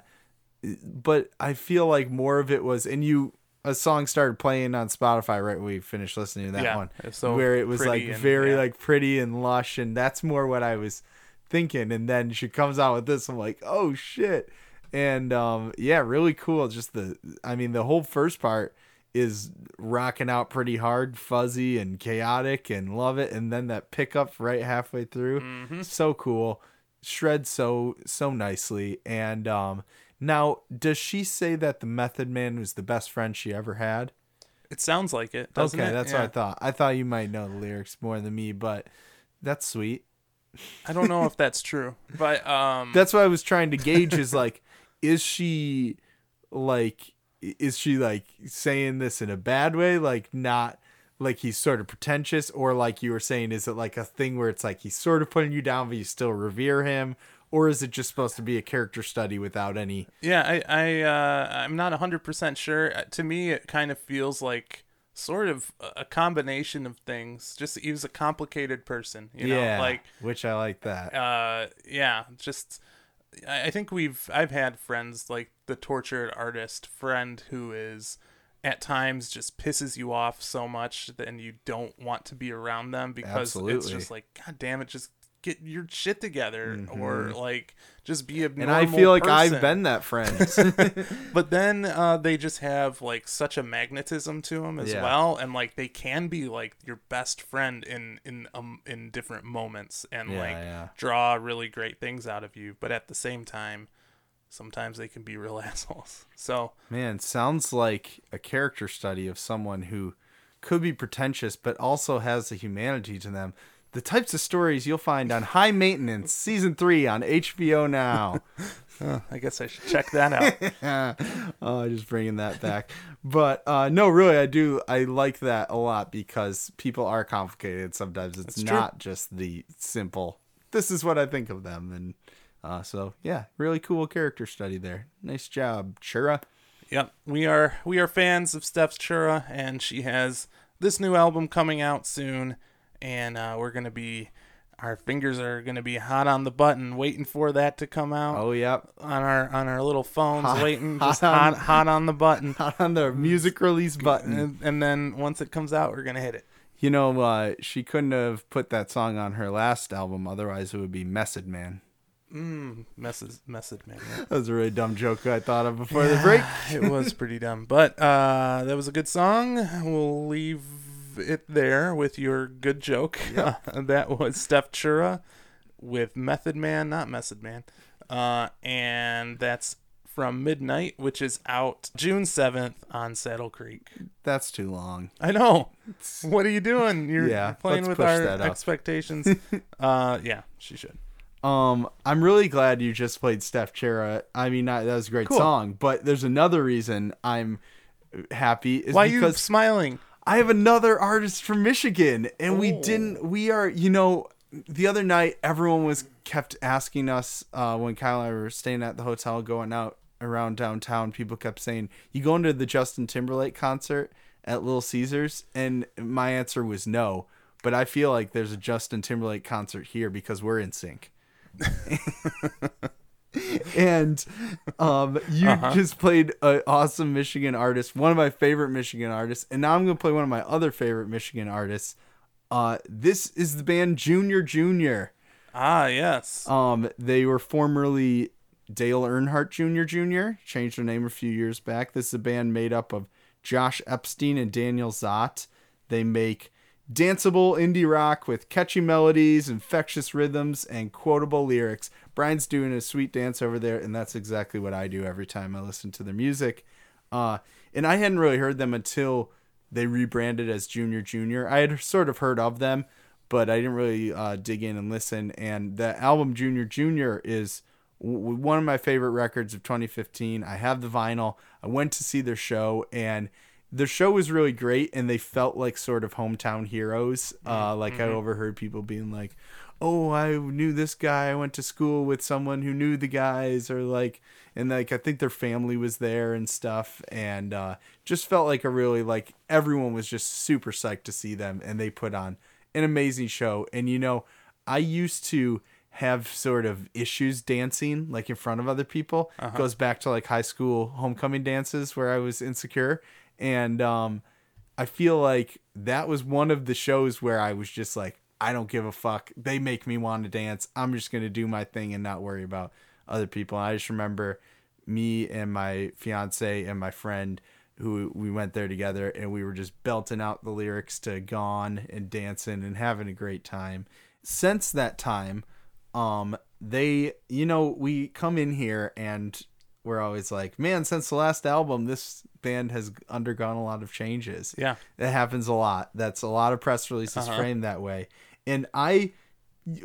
but I feel like more of it was and you a song started playing on Spotify right when we finished listening to that Yeah, one. so where it was like and- very yeah. like pretty and lush and that's more what I was thinking and then she comes out with this I'm like, "Oh shit." And um yeah, really cool just the I mean the whole first part is rocking out pretty hard, fuzzy and chaotic and love it and then that pickup right halfway through. Mm-hmm. So cool. Shreds so so nicely and um now does she say that the Method Man was the best friend she ever had? It sounds like it, doesn't okay, it? that's Yeah. what I thought. I thought you might know the lyrics more than me, but that's sweet. I don't know if that's true, but um, That's what I was trying to gauge is like *laughs* is she like is she like saying this in a bad way? Like not like he's sort of pretentious? Or like you were saying is it like a thing where it's like he's sort of putting you down but you still revere him? Or is it just supposed to be a character study without any Yeah, I, I, uh, I'm not hundred percent sure. Uh, To me, it kind of feels like sort of a- combination of things. Just he was a complicated person, you know, yeah like, which I like that uh, yeah, just. I think we've I've had friends like the tortured artist friend who is at times just pisses you off so much that and you don't want to be around them because it's just like god damn it just get your shit together or like just be a Mm-hmm. and I feel like I've been that friend *laughs* but then uh, they just have like such a magnetism to them as Yeah. well, and like they can be like your best friend in in um in different moments, and Yeah, like yeah. draw really great things out of you. But at the same time, sometimes they can be real *laughs* assholes. So Man, sounds like a character study of someone who could be pretentious but also has a humanity to them. The types of stories you'll find on High Maintenance season 3 on HBO now. *laughs* I guess I should check that out. *laughs* oh, just bringing that back. But uh, no, really, I do. I like that a lot because people are complicated. Sometimes it's That's true. not just the simple. This is what I think of them, and uh, so yeah, really cool character study there. Nice job, Chura. Yep, we are we are fans of Steph's Chura, and she has this new album coming out soon, and uh, we're gonna be our fingers are gonna be hot on the button, waiting for that to come out Oh, yep. on our on our little phones, Hot- waiting hot just on- hot hot on the button, *laughs* hot on the music release button. and, and then once it comes out, we're gonna hit it. You know, uh, she couldn't have put that song on her last album, otherwise it would be Messed Man. Mm, message message man. yeah. That was a really dumb joke I thought of before the break. it was pretty dumb, but uh, that was a good song. We'll leave it there with your good joke. *laughs* that was Steph Chura with Method Man, not Method Man, uh, and that's from Midnight, which is out June seventh on Saddle Creek. That's too long. I know. What are you doing? You're Yeah, playing with our expectations. *laughs* uh, yeah, she should. Um, I'm really glad you just played Steph Chura. I mean, that was a great Cool. song, but there's another reason I'm happy is Why are you because smiling? I have another artist from Michigan, and we Oh. didn't. We are, you know, the other night everyone was kept asking us uh, when Kyle and I were staying at the hotel, going out around downtown. People kept saying, "You going to the Justin Timberlake concert at Little Caesars?" And my answer was no. But I feel like there's a Justin Timberlake concert here because we're in sync. *laughs* *laughs* and um, you Uh-huh. just played an awesome Michigan artist, one of my favorite Michigan artists, and now I'm gonna play one of my other favorite Michigan artists. Uh, this is the band Junior Junior. Ah, yes. Um, they were formerly Dale Earnhardt Jr. Jr. Changed their name a few years back. This is a band made up of Josh Epstein and Daniel Zott. They make danceable indie rock with catchy melodies, infectious rhythms, and quotable lyrics. Brian's doing a sweet dance over there, and that's exactly what I do every time I listen to their music. Uh, and I hadn't really heard them until they rebranded as Junior Junior. I had sort of heard of them, but I didn't really uh, dig in and listen. And the album Junior Junior is w- one of my favorite records of 2015. I have the vinyl. I went to see their show, and their show was really great. And they felt like sort of hometown heroes. Uh, like I overheard people being like, oh, I knew this guy. I went to school with someone who knew the guys, or like, and like I think their family was there and stuff, and uh, just felt like a really like everyone was just super psyched to see them, and they put on an amazing show. And you know, I used to have sort of issues dancing like in front of other people. Goes back to like high school homecoming dances where I was insecure, and um, I feel like that was one of the shows where I was just like, I don't give a fuck. They make me want to dance. I'm just gonna do my thing and not worry about other people. And I just remember me and my fiance and my friend who we went there together and we were just belting out the lyrics to Gone and dancing and having a great time. Since that time, um they you know, we come in here and we're always like, man, since the last album, this band has undergone a lot of changes. Yeah. That happens a lot. That's a lot of press releases Uh-huh. framed that way. And I,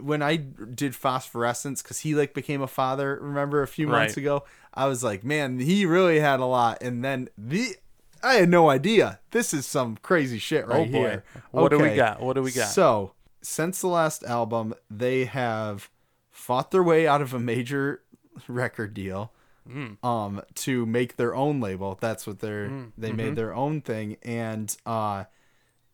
when I did Phosphorescence, because he like became a father, remember a few months Right. ago, I was like, man, he really had a lot. And then the, I had no idea. This is some crazy shit right oh boy. here. What do we got? What do we got? So, since the last album, they have fought their way out of a major *laughs* record deal Mm. um to make their own label. That's what they're they mm-hmm. made their own thing and uh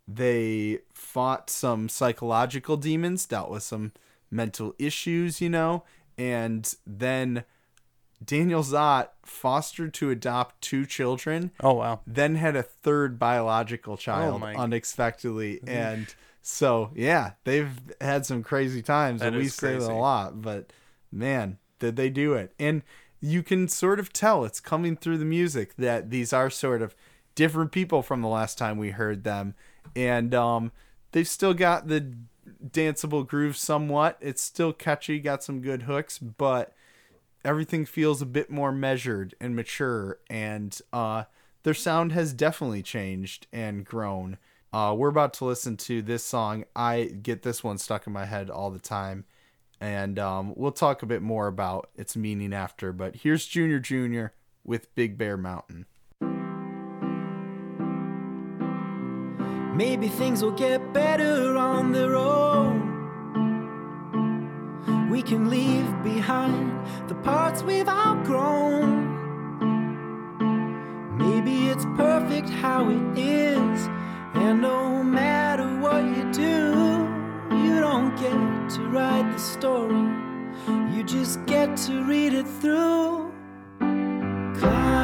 they fought some psychological demons, dealt with some mental issues, you know, and then Daniel Zott fostered to adopt two children oh wow. then had a third biological child Oh unexpectedly *laughs* and so yeah they've had some crazy times That and we say that a lot but man did they do it. And you can sort of tell it's coming through the music that these are sort of different people from the last time we heard them and um they've still got the danceable groove somewhat. It's still catchy got some good hooks but everything feels a bit more measured and mature and uh their sound has definitely changed and grown. Uh we're about to listen to this song. I get this one stuck in my head all the time and um we'll talk a bit more about its meaning after but here's junior junior with big bear mountain Maybe things will get better on their own. We can leave behind the parts we've outgrown. Maybe it's perfect how it is, and no matter what you do, you don't get to write the story. You just get to read it through. Climbing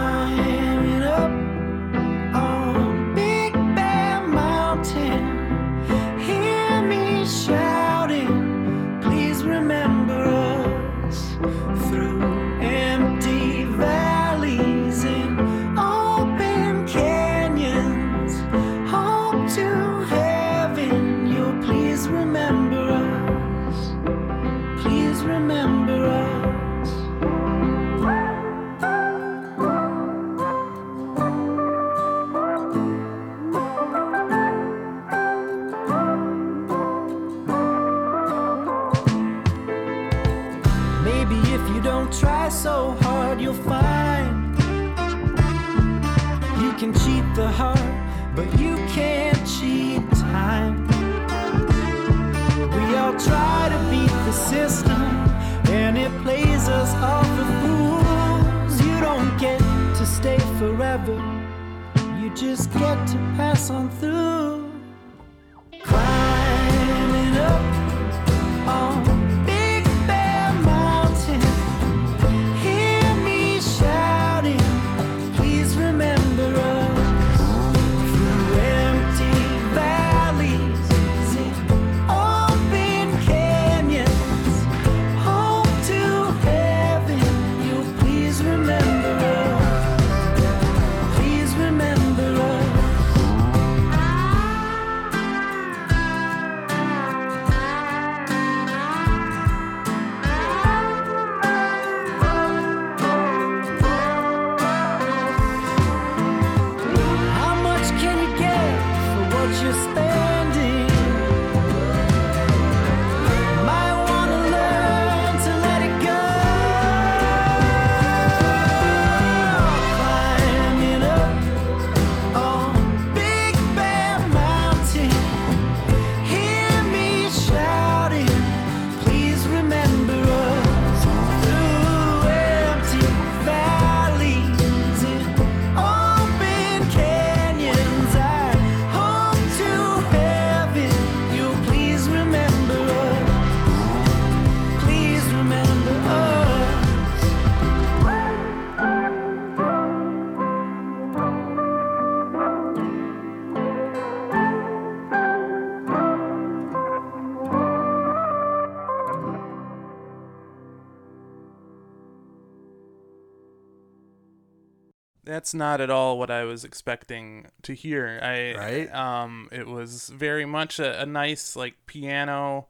that's not at all what I was expecting to hear. I Right? um it was very much a, a nice like piano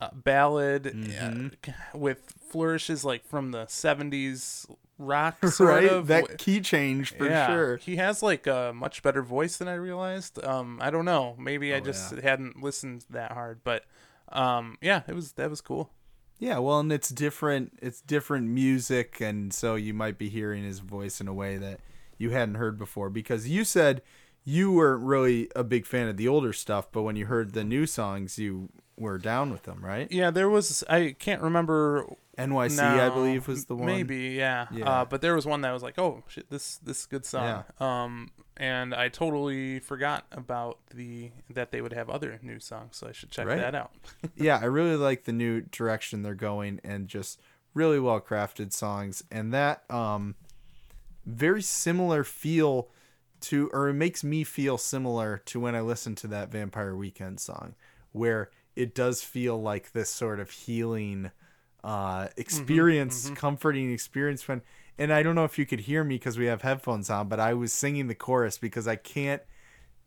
uh, ballad Mm-hmm. uh, with flourishes like from the 70s rock *laughs* sort right? of that key change for yeah, sure. He has like a much better voice than I realized. Um I don't know. Maybe I Oh, just yeah. hadn't listened that hard, but um yeah, it was that was cool. Yeah, well, and it's different. It's different music, and so you might be hearing his voice in a way that you hadn't heard before. Because you said you weren't really a big fan of the older stuff, but when you heard the new songs, you were down with them, right? Yeah, there was I can't remember NYC, I believe, was the one. Maybe, yeah. Yeah. Uh, but there was one that was like, oh shit, this this is good song. Yeah. Um, and I totally forgot about the that they would have other new songs, so I should check Right. that out. *laughs* yeah, I really like the new direction they're going and just really well crafted songs and that um very similar feel to or it makes me feel similar to when I listen to that Vampire Weekend song where it does feel like this sort of healing uh experience comforting experience when and I don't know if you could hear me because we have headphones on but I was singing the chorus because I can't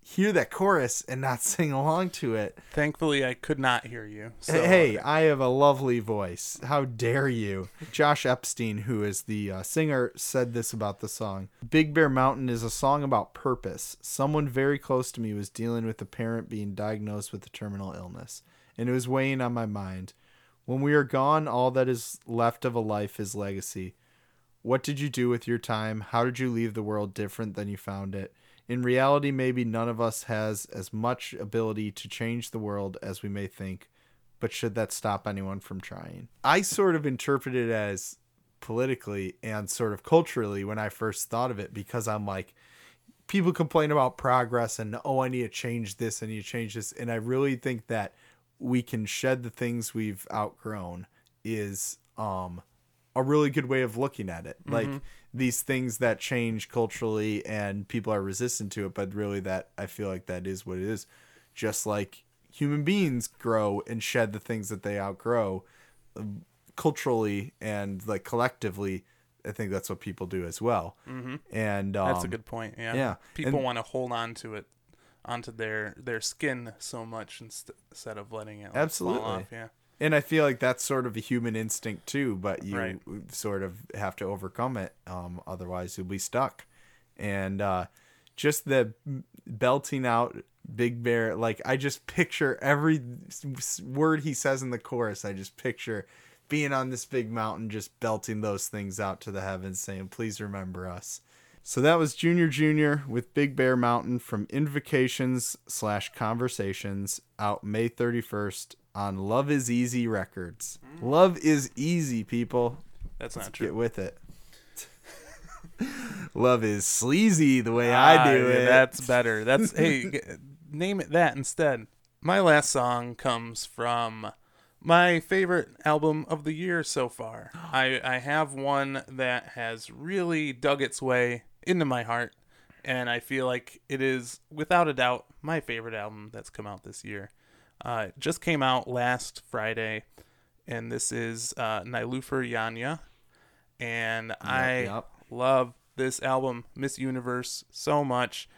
hear that chorus and not *laughs* sing along to it Thankfully, I could not hear you. So, hey, I have a lovely voice. How dare you? Josh Epstein, who is the uh, singer, said this about the song Big Bear Mountain is a song about purpose. Someone very close to me was dealing with a parent being diagnosed with a terminal illness, and it was weighing on my mind. When we are gone, all that is left of a life is legacy. What did you do with your time? How did you leave the world different than you found it? In reality, maybe none of us has as much ability to change the world as we may think, but should that stop anyone from trying? I sort of interpret it as politically and sort of culturally when I first thought of it because I'm like, people complain about progress and, oh, I need to change this, I need to change this. And I really think that we can shed the things we've outgrown is um a really good way of looking at it. Like these things that change culturally and people are resistant to it, but really that I feel like that is what it is. Just like human beings grow and shed the things that they outgrow um, culturally and like collectively, I think that's what people do as well. Mm-hmm. And um, that's a good point. Yeah, yeah, People want to hold on to it, onto their their skin so much inst- instead of letting it like, Absolutely. fall off. Yeah. And I feel like that's sort of a human instinct too, but you Right. sort of have to overcome it. Um, otherwise, you'll be stuck. And uh, just the belting out Big Bear, like I just picture every word he says in the chorus. I just picture being on this big mountain, just belting those things out to the heavens, saying, "Please remember us." So that was Junior Junior with Big Bear Mountain from Invocations slash Conversations out May 31st on Love is Easy Records. Love is easy, people. That's not true. Get with it. *laughs* Love is sleazy the way I Ah, do yeah, it. That's better. That's hey, *laughs* g- name it that instead. My last song comes from my favorite album of the year so far. I I have one that has really dug its way into my heart, and I feel like it is without a doubt my favorite album that's come out this year. Uh, it just came out last Friday, and this is uh, Nilufer Yanya, and I yep. love this album, Miss Universe, so much.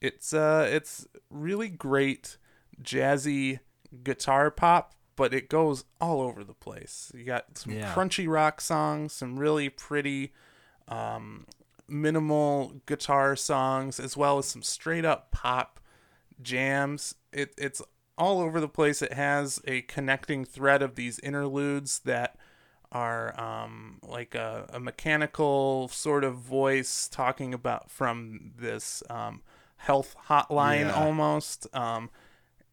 It's uh, it's really great jazzy guitar pop, but it goes all over the place. You got some Yeah. crunchy rock songs, some really pretty, um, minimal guitar songs, as well as some straight up pop jams. It it's all over the place. It has a connecting thread of these interludes that are um, like a, a mechanical sort of voice talking about from this um, health hotline Yeah. almost um,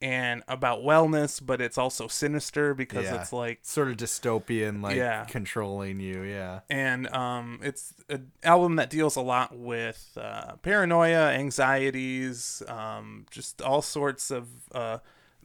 and about wellness but it's also sinister because Yeah. it's like sort of dystopian, like Yeah. controlling you. Yeah. and um, it's an album that deals a lot with uh, paranoia anxieties um, just all sorts of uh,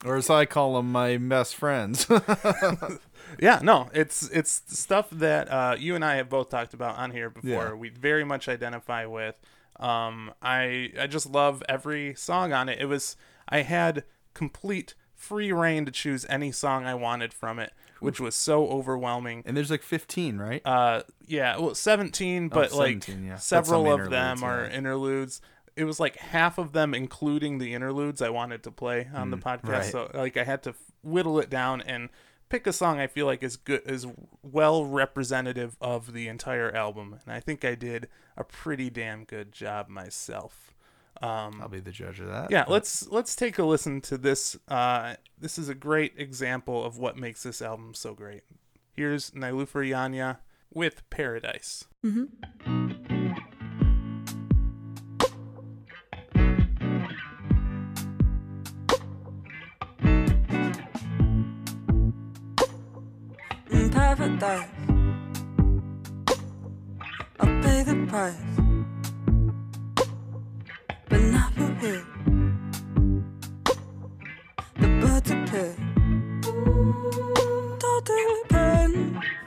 Or as I call them, my best friends. *laughs* Yeah, no, it's it's stuff that uh, you and I have both talked about on here before. Yeah. We very much identify with. Um, I I just love every song on it. It was I had complete free reign to choose any song I wanted from it, which was so overwhelming. And there's like 15, right? Uh, yeah, well, 17, but like 17, yeah. Several of them are interludes. It was like half of them, including the interludes, I wanted to play on the podcast. Mm, right. So like I had to whittle it down and pick a song I feel like is good, is well representative of the entire album, and I think I did a pretty damn good job myself. Um, I'll be the judge of that. yeah, but- let's let's take a listen to this. Uh, this is a great example of what makes this album so great. Here's Nilufer Yanya with Paradise. in paradise. I'll pay the price. But now you're here. The birds appear. Don't. Behave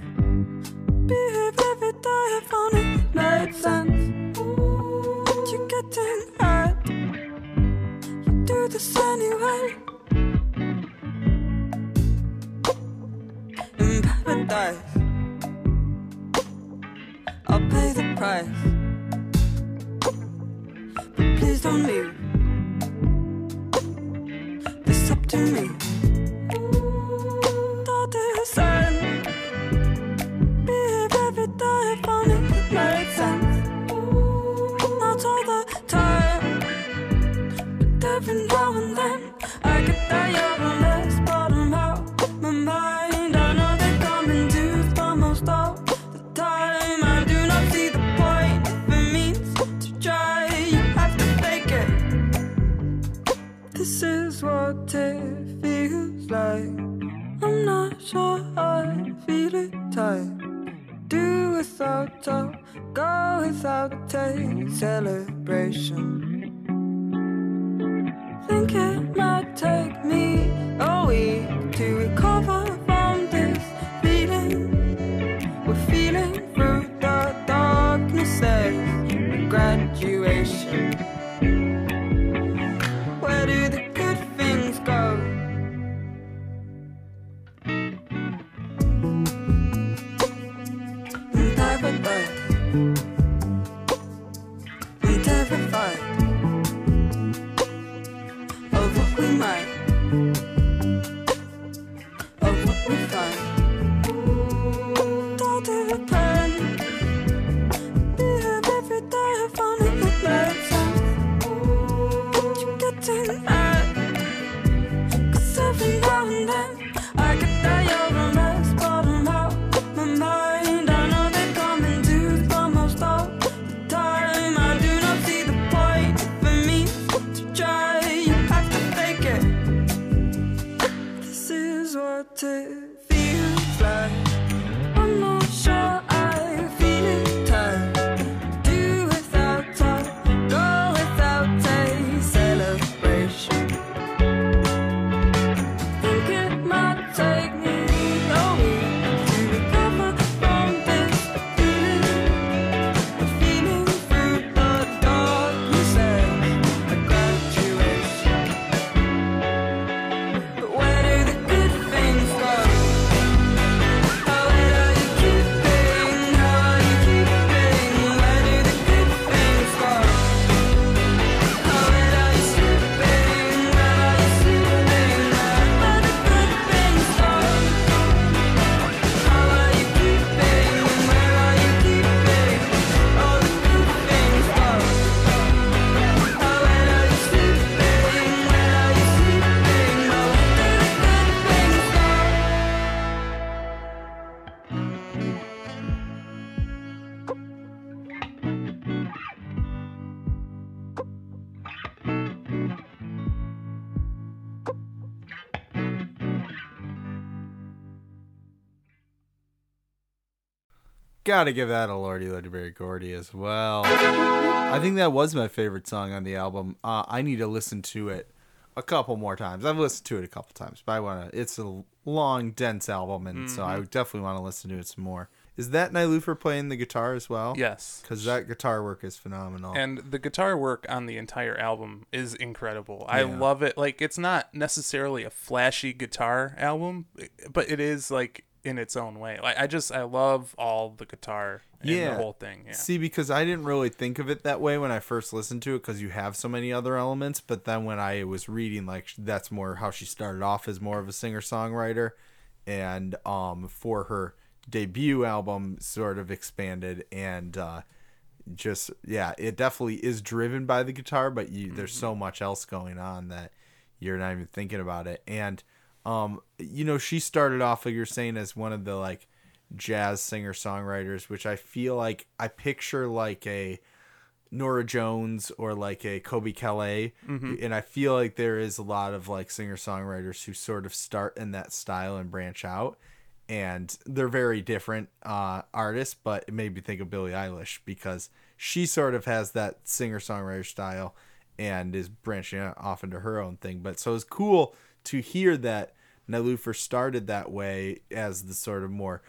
Gotta give that a Lordy Berry Gordy as well. I think that was my favorite song on the album. Uh, I need to listen to it a couple more times. I've listened to it a couple times, but I want to. It's a long, dense album, and so I definitely want to listen to it some more. Is that Nilufer playing the guitar as well? Yes. Because that guitar work is phenomenal. And the guitar work on the entire album is incredible. I love it. Like it's not necessarily a flashy guitar album, but it is like in its own way. Like I just I love all the guitar and Yeah. the whole thing. Yeah. See, because I didn't really think of it that way when I first listened to it, because you have so many other elements. But then when I was reading, like that's more how she started off as more of a singer songwriter, and um for her debut album, sort of expanded and uh, just yeah, it definitely is driven by the guitar, but you there's so much else going on that you're not even thinking about it. And um, you know, she started off like you're saying as one of the like jazz singer songwriters, which I feel like I picture like a Norah Jones or like a Kobe Calais, and I feel like there is a lot of like singer songwriters who sort of start in that style and branch out, and they're very different uh, artists. But it made me think of Billie Eilish because she sort of has that singer songwriter style and is branching out off into her own thing. But so it's cool to hear that Nilufer started that way as the sort of more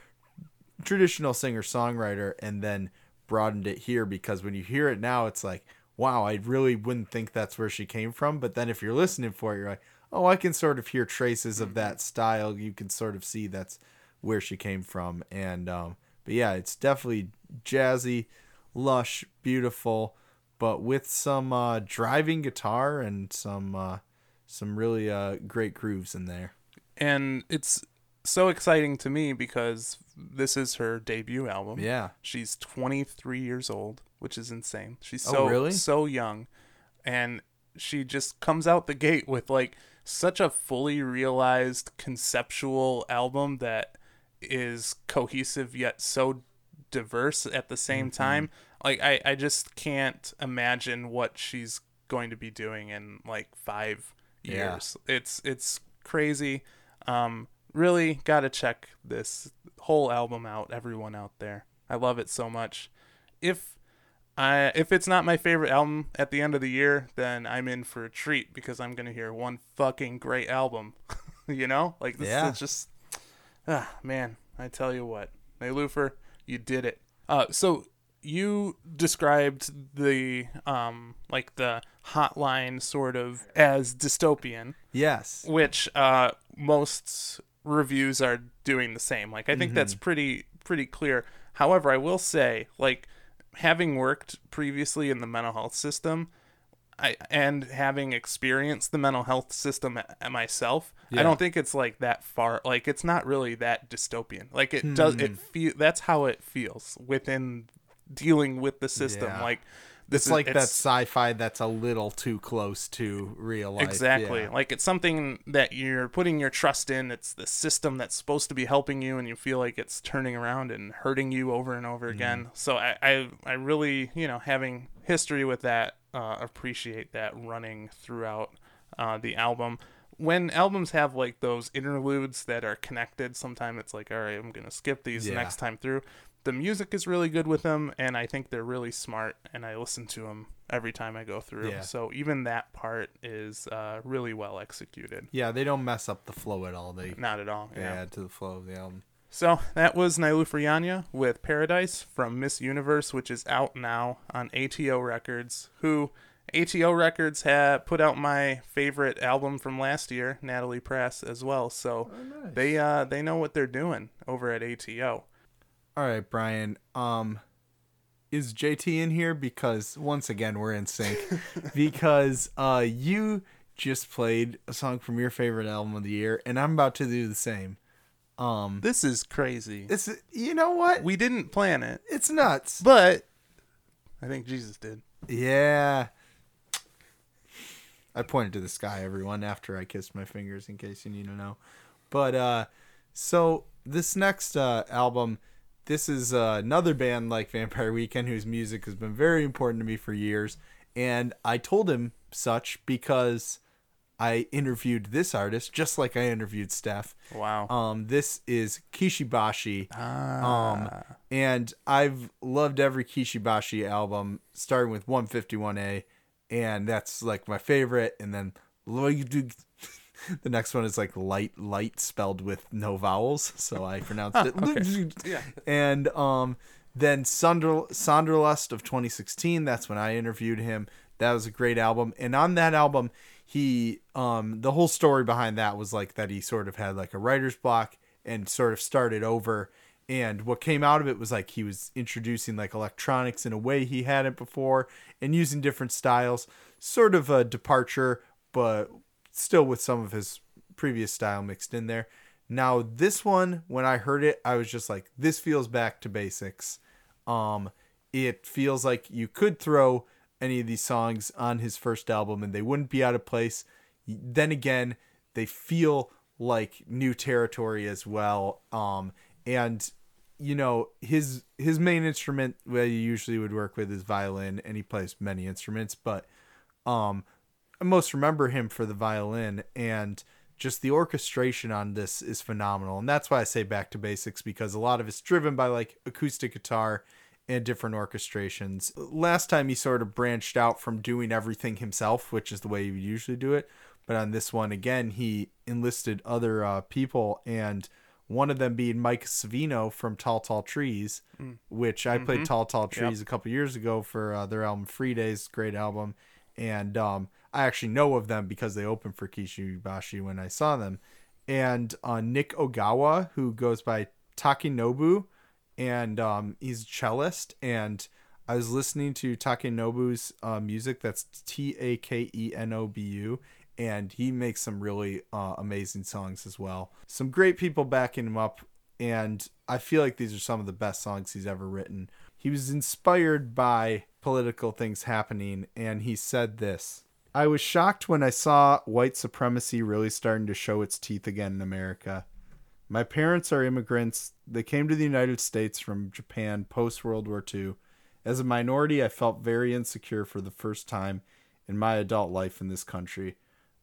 traditional singer songwriter and then broadened it here because when you hear it now it's like wow i really wouldn't think that's where she came from. But then if you're listening for it you're like oh i can sort of hear traces of that style. You can sort of see that's where she came from. And um but yeah it's definitely jazzy lush beautiful but with some uh driving guitar and some uh some really uh great grooves in there and it's so exciting to me because this is her debut album. yeah She's 23 years old, which is insane. She's Oh, so really? so young and she just comes out the gate with like such a fully realized conceptual album that is cohesive yet so diverse at the same Mm-hmm. time. Like I I just can't imagine what she's going to be doing in like 5 Yeah. years. It's it's crazy. Um really got to check this whole album out everyone out there. I love it so much. If I if it's not my favorite album at the end of the year, then I'm in for a treat because I'm gonna hear one fucking great album. *laughs* you know, like this Yeah. is just ah man. I tell you what, Hey Lufer, you did it. Uh, so you described the um like the hotline sort of as dystopian yes which uh, most reviews are doing the same. Like I think that's pretty pretty clear. However, I will say, like having worked previously in the mental health system, I and having experienced the mental health system myself, I don't think it's like that far. Like it's not really that dystopian. Like it does. It feel that's how it feels within dealing with the system. Yeah. Like this It's like that sci-fi that's a little too close to real life. Exactly. Yeah. Like it's something that you're putting your trust in. It's the system that's supposed to be helping you, and you feel like it's turning around and hurting you over and over again. So I, I, I really, you know, having history with that, uh, appreciate that running throughout uh, the album. When albums have like those interludes that are connected, sometimes it's like, all right, I'm gonna skip these Yeah. next time through. The music is really good with them, and I think they're really smart, and I listen to them every time I go through. Yeah. So even that part is uh, really well executed. Yeah, they don't mess up the flow at all. They, Not at all. they Yeah. add to the flow of the album. So that was Nilufer with Paradise from Miss Universe, which is out now on ATO Records. Who ATO Records had put out my favorite album from last year, Natalie Prass, as well. So they uh, they know what they're doing over at ATO. All right, Brian. Um, is JT in here? Because once again, we're in sync. *laughs* because uh, you just played a song from your favorite album of the year, and I'm about to do the same. Um, This is crazy. it's you know what? We didn't plan it, It's nuts. but I think Jesus did. Yeah. I pointed to the sky, everyone, after I kissed my fingers, in case you need to know. But uh, so this next uh, album, this is uh, another band like Vampire Weekend, whose music has been very important to me for years, and I told him such because I interviewed this artist just like I interviewed Steph. Wow. Um, this is Kishi Bashi. Ah. Um, and I've loved every Kishi Bashi album, starting with 151A, and that's like my favorite. And then *laughs* *laughs* the next one is like light light spelled with no vowels, so I pronounced it. *laughs* okay. Yeah. And um, then Sonder Sonderlust of 2016. That's when I interviewed him. That was a great album. And on that album, he um, the whole story behind that was like that he sort of had like a writer's block and sort of started over. And what came out of it was like he was introducing like electronics in a way he hadn't before and using different styles. Sort of a departure, but still with some of his previous style mixed in there. Now this one, when I heard it, I was just like, this feels back to basics. Um, it feels like you could throw any of these songs on his first album and they wouldn't be out of place. Then again, they feel like new territory as well. Um, and you know his his main instrument that he usually would work with is violin, and he plays many instruments, but um, I most remember him for the violin and just the orchestration on this is phenomenal. And that's why I say back to basics because a lot of it's driven by like acoustic guitar and different orchestrations. Last time he sort of branched out from doing everything himself, which is the way he would usually do it. But on this one, again, he enlisted other uh, people, and one of them being Mike Savino from Tall Tall Trees, which I played Tall Tall Trees a couple years ago for uh, their album Free Days, great album. And um, I actually know of them because they opened for Kishi Bashi when I saw them. And uh, Nick Ogawa, who goes by Takenobu, and um, he's a cellist. And I was listening to Takenobu's uh, music. That's T A K E N O B U. And he makes some really uh, amazing songs as well. Some great people backing him up. And I feel like these are some of the best songs he's ever written. He was inspired by political things happening. And he said this I was shocked when I saw white supremacy really starting to show its teeth again in America. My parents are immigrants. They came to the United States from Japan post World War II. As a minority, I felt very insecure for the first time in my adult life in this country.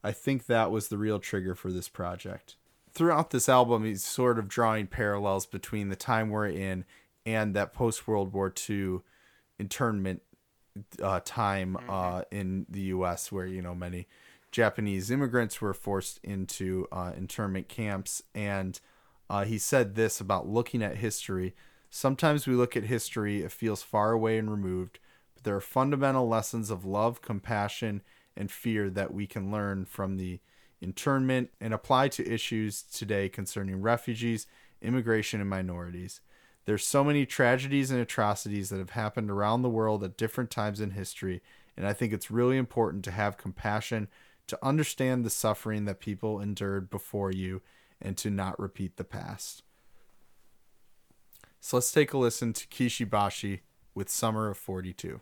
I think that was the real trigger for this project. Throughout this album, he's sort of drawing parallels between the time we're in and that post World War II internment uh, time uh, in the U.S., where you know many Japanese immigrants were forced into uh, internment camps, and uh, he said this about looking at history. Sometimes we look at history; it feels far away and removed, but there are fundamental lessons of love, compassion, and fear that we can learn from the internment and apply to issues today concerning refugees, immigration, and minorities. There's so many tragedies and atrocities that have happened around the world at different times in history, and I think it's really important to have compassion, to understand the suffering that people endured before you, and to not repeat the past. So let's take a listen to Kishi Bashi with Summer of 42.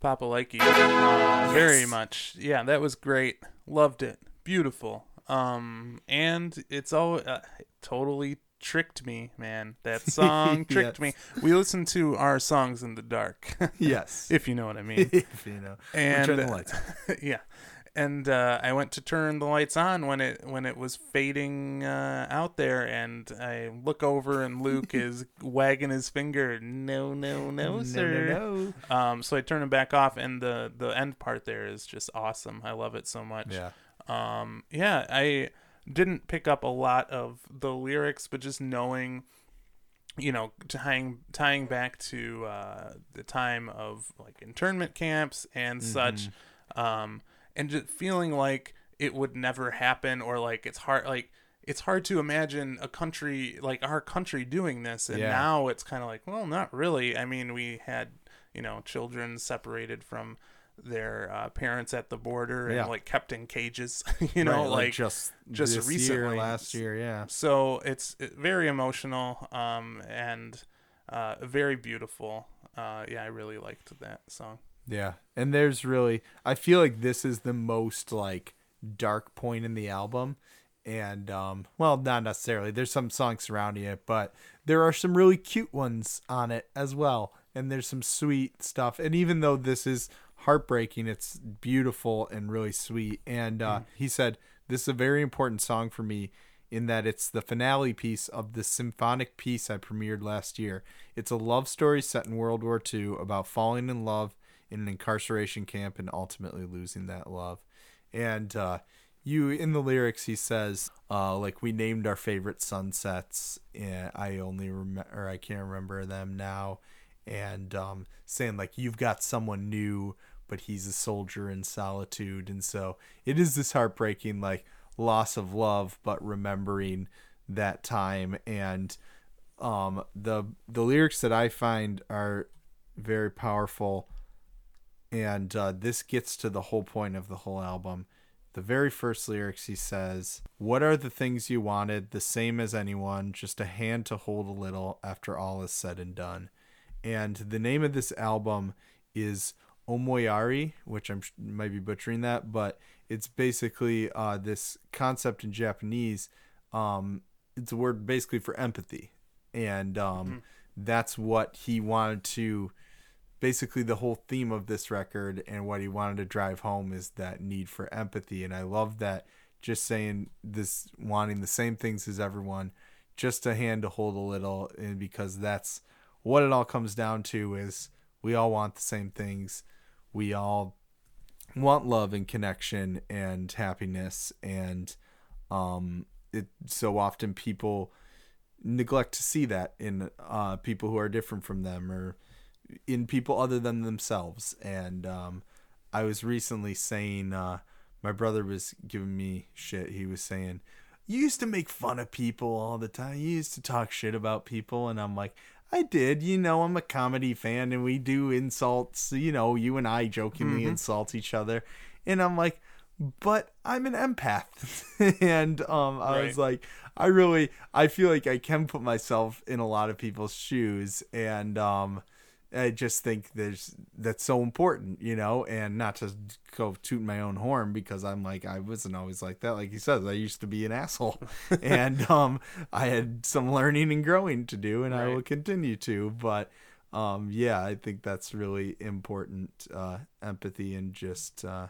Papa Likey. Uh, Very Yes. much. Yeah, that was great. Loved it. Beautiful. Um, and it's all uh, totally tricked me, man. That *laughs* song tricked me. We listened to our songs in the dark, *laughs* Yes. if you know what I mean. *laughs* if you know. and turn the lights yeah and uh, I went to turn the lights on when it when it was fading uh, out there, and I look over and Luke *laughs* is wagging his finger. No, no, no, sir. no, no. Um, so I turn it back off, and the the end part there is just awesome. I love it so much. Yeah. Um, yeah, I didn't pick up a lot of the lyrics, but just knowing, you know, tying tying back to uh, the time of like internment camps and such, um, and just feeling like it would never happen, or like it's hard, like it's hard to imagine a country like our country doing this, and Yeah. now it's kind of like, well, not really. I mean, we had you know children separated from their uh, parents at the border Yeah. and like kept in cages *laughs* you know Right, like, just just this recently year, last year, yeah. so it's very emotional um and uh very beautiful uh yeah i really liked that song Yeah. And there's really I feel like this is the most like dark point in the album. And um well, not necessarily. There's some songs surrounding it, but there are some really cute ones on it as well. And there's some sweet stuff. And even though this is heartbreaking, it's beautiful and really sweet. And uh he said, This is a very important song for me in that it's the finale piece of the symphonic piece I premiered last year. It's a love story set in World War II about falling in love in an incarceration camp and ultimately losing that love. And uh, you in the lyrics, he says, uh, like we named our favorite sunsets, and I only remember, or I can't remember them now. and um, saying like you've got someone new, but he's a soldier in solitude, and so it is this heartbreaking like loss of love, but remembering that time and um the the lyrics that I find are very powerful and uh, this gets to the whole point of the whole album. The very first lyrics he says, What are the things you wanted? The same as anyone, just a hand to hold a little after all is said and done. And the name of this album is Omoiyari, which I'm might be butchering that, but it's basically uh, this concept in Japanese. Um, it's a word basically for empathy, and um, that's what he wanted to basically the whole theme of this record and what he wanted to drive home is that need for empathy. And i love that just saying this wanting the same things as everyone just a hand to hold a little. And because that's what it all comes down to is we all want the same things. We all want love and connection and happiness. And um it so often people neglect to see that in uh people who are different from them or in people other than themselves. And um, I was recently saying, uh, my brother was giving me shit. He was saying, You used to make fun of people all the time. You used to talk shit about people. And I'm like, I did. You know, I'm a comedy fan and we do insults. You know, you and I jokingly insult each other. And I'm like, but I'm an empath. *laughs* and um, I was like, I really, I feel like I can put myself in a lot of people's shoes. And, um, I just think there's that's so important, you know, and not to go toot my own horn because I'm like I wasn't always like that. Like he says, I used to be an asshole, *laughs* and um, I had some learning and growing to do, and I will continue to. But um, yeah, I think that's really important, uh, empathy and just uh,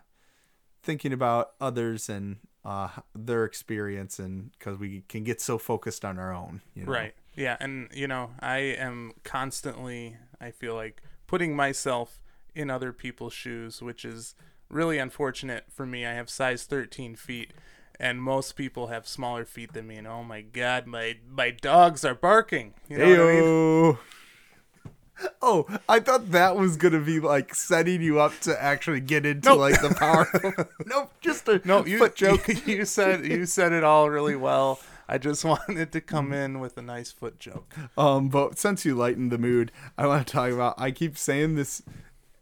thinking about others and uh, their experience, and because we can get so focused on our own, you know? Right. Yeah, and you know, I am constantly I feel like putting myself in other people's shoes, which is really unfortunate for me. I have size 13 feet and most people have smaller feet than me and oh my god, my my dogs are barking. You know what I mean? Oh, I thought that was gonna be like setting you up to actually get into Nope. like the power. *laughs* nope, just a No, you *laughs* joke. You said you said it all really well. I just *laughs* wanted to come in with a nice foot joke. Um, but since you lightened the mood, I want to talk about. I keep saying this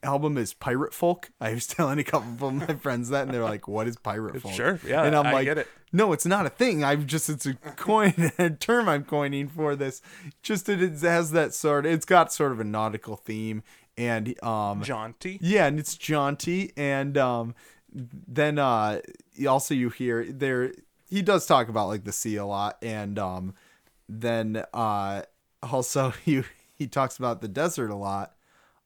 album is pirate folk. I was *laughs* telling a couple of my friends that, and they're like, "What is pirate folk?" Sure, yeah, and I'm I like, it. "No, it's not a thing. I've just it's a coin, *laughs* a term I'm coining for this. Just it has that sort. It's got sort of a nautical theme, and um, Jaunty. yeah, and it's jaunty, and um, then uh, also you hear there he does talk about like the sea a lot, and um, then uh, also *laughs* he he talks about the desert a lot,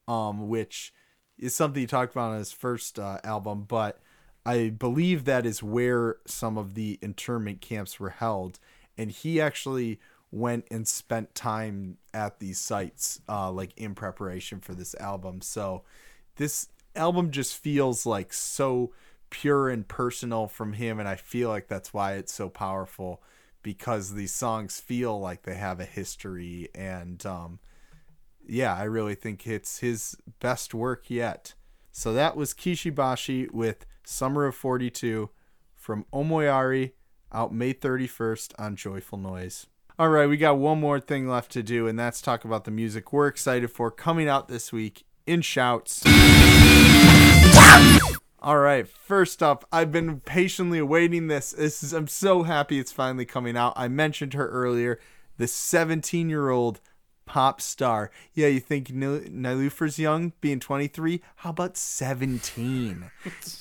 um, which is something he talked about on his first uh, album, but I believe that is where some of the internment camps were held, and he actually went and spent time at these sites, uh, like in preparation for this album. So this album just feels like so pure and personal from him, and I feel like that's why it's so powerful because these songs feel like they have a history and um, yeah, I really think it's his best work yet. So that was Kishi Bashi with Summer of 42 from Omoiyari out May 31st on Joyful Noise. All right, we got one more thing left to do, and that's talk about the music we're excited for coming out this week in Shouts. All right, first up, I've been patiently awaiting this. This is I'm so happy it's finally coming out. I mentioned her earlier, the 17-year-old pop star. Yeah, you think Nil- Nilufer's young, being 23? How about 17? *laughs*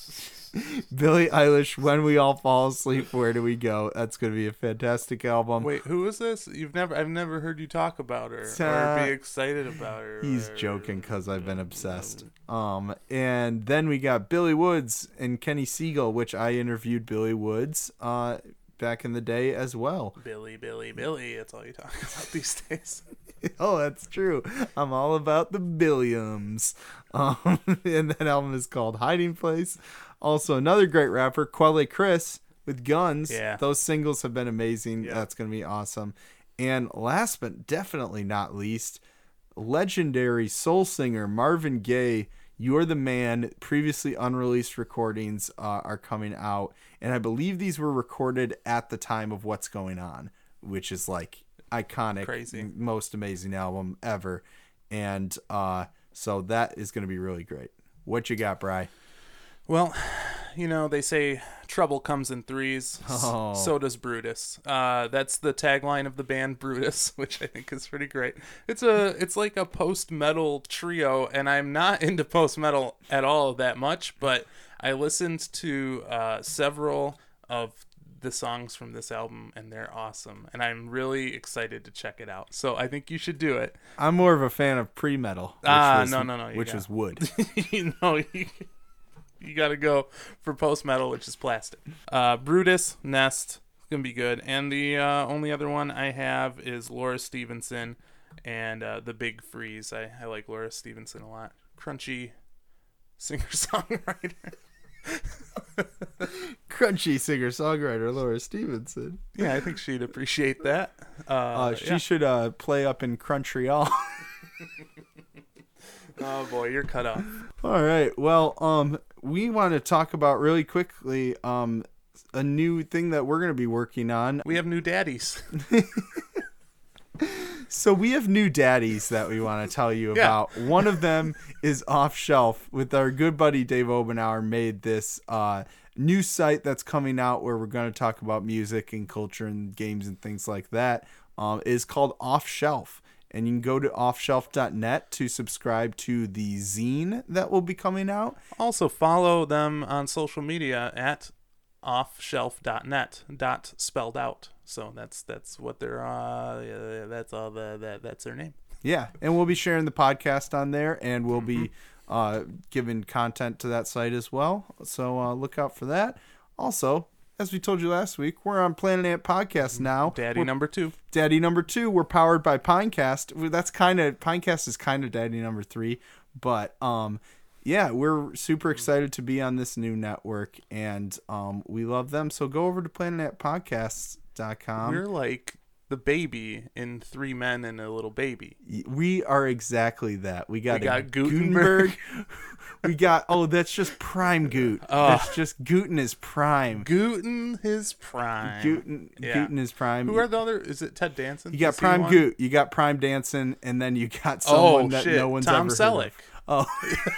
*laughs* Billie Eilish, When We All Fall Asleep, Where Do We Go? That's going to be a fantastic album. Wait, who is this? You've never I've never heard you talk about her or Uh, be excited about her. He's or- joking because I've been obsessed. Um, and then we got Billy Woods and Kenny Segal, which I interviewed Billy Woods uh, back in the day as well. Billy, Billy, Billy. That's all you talk *laughs* about these days. *laughs* oh, that's true. I'm all about the Billiams. Um, and that album is called Hiding Place. Also, another great rapper, Quelle Chris with Guns. Yeah. Those singles have been amazing. Yeah. That's going to be awesome. And last but definitely not least, legendary soul singer Marvin Gaye. You're the man. Previously unreleased recordings uh, are coming out, and I believe these were recorded at the time of What's Going On, which is like iconic, Crazy. most amazing album ever. And uh, so that is going to be really great. What you got, Bry? Well, you know, they say trouble comes in threes. Oh. So does Brutus. Uh, that's the tagline of the band Brutus, *laughs* which I think is pretty great. It's a it's like a post metal trio, and I'm not *laughs* into post metal at all that much, but I listened to uh, several of the songs from this album, and they're awesome. And I'm really excited to check it out. So I think you should do it. I'm more of a fan of pre metal. Ah, no, no, no, Which got- was wood. *laughs* you know, you, you got to go for post metal, which is plastic. Uh, Brutus, Nest, gonna be good. And the uh, only other one I have is Laura Stevenson and uh, the Big Freeze. I, I like Laura Stevenson a lot. Crunchy singer songwriter. Crunchy singer songwriter Laura Stevenson. yeah, I think she'd appreciate that. Uh, Uh, she yeah. should uh, play up in Crunchyroll. *laughs* Oh boy, you're cut off. All right. Well, um, we want to talk about really quickly um, a new thing that we're going to be working on. We have new daddies. *laughs* So we have new daddies that we want to tell you Yeah. about. One of them *laughs* is off shelf with our good buddy Dave Obenauer made this uh, new site that's coming out where we're going to talk about music and culture and games and things like that. Um, is called Off Shelf. And you can go to offshelf.net to subscribe to the zine that will be coming out. Also, follow them on social media at offshelf.net. Dot spelled out. So that's that's what they're. Uh, that's all. The, that that's their name. Yeah, and we'll be sharing the podcast on there, and we'll be Mm-hmm. uh, giving content to that site as well. So uh, look out for that. Also, as we told you last week, we're on Planet Ant Podcast now. Daddy We're- number two. Daddy number two. We're powered by Pinecast. That's kind of Pinecast is kind of Daddy number three, but um, yeah, we're super excited to be on this new network, and um, we love them. So go over to planetpodcasts.com. We're like the baby in Three Men and a Little Baby. We are exactly that. We got, We got Guttenberg. *laughs* we got oh, that's just prime Goot. *laughs* Oh. That's just Guten is prime. Guten is prime. Guten Yeah. Guten is prime. Who are the other? Is it Ted Danson? you got prime? Goot. You got prime dancing, and then you got oh, someone Oh that shit! no one's Tom ever Selleck. heard of. Oh,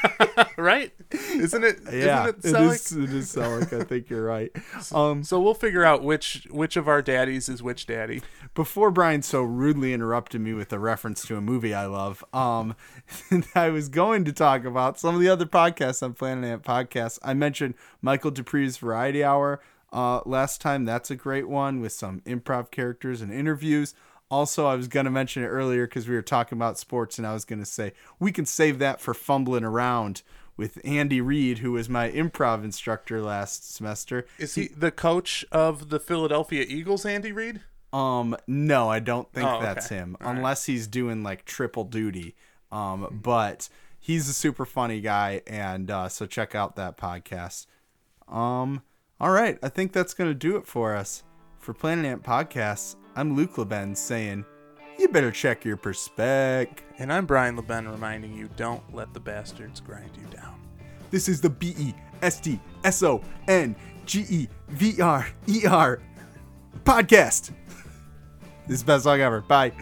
*laughs* right? Isn't it? yeah, Isn't it it Selleck? is. It is Selleck. I think you're right. *laughs* Um, So we'll figure out which which of our daddies is which daddy. before Brian so rudely interrupted me with a reference to a movie I love, um, *laughs* I was going to talk about some of the other podcasts on Planet Ant Podcasts. I mentioned Michael Dupree's Variety Hour uh, last time. That's a great one with some improv characters and interviews. Also, I was going to mention it earlier because we were talking about sports, and I was going to say we can save that for fumbling around with Andy Reid, who was my improv instructor last semester. Is he the coach of the Philadelphia Eagles, Andy Reid? Um, no, I don't think Oh, okay. that's him, All right. unless he's doing like triple duty. Um, but he's a super funny guy, and uh, so check out that podcast. Um, all right, I think that's gonna do it for us for Planet Ant Podcasts. I'm Luke LeBen saying, you better check your perspec. And I'm Brian LeBen reminding you don't let the bastards grind you down. This is the B E S T S O N G E V R E R podcast. This is the best song ever. Bye.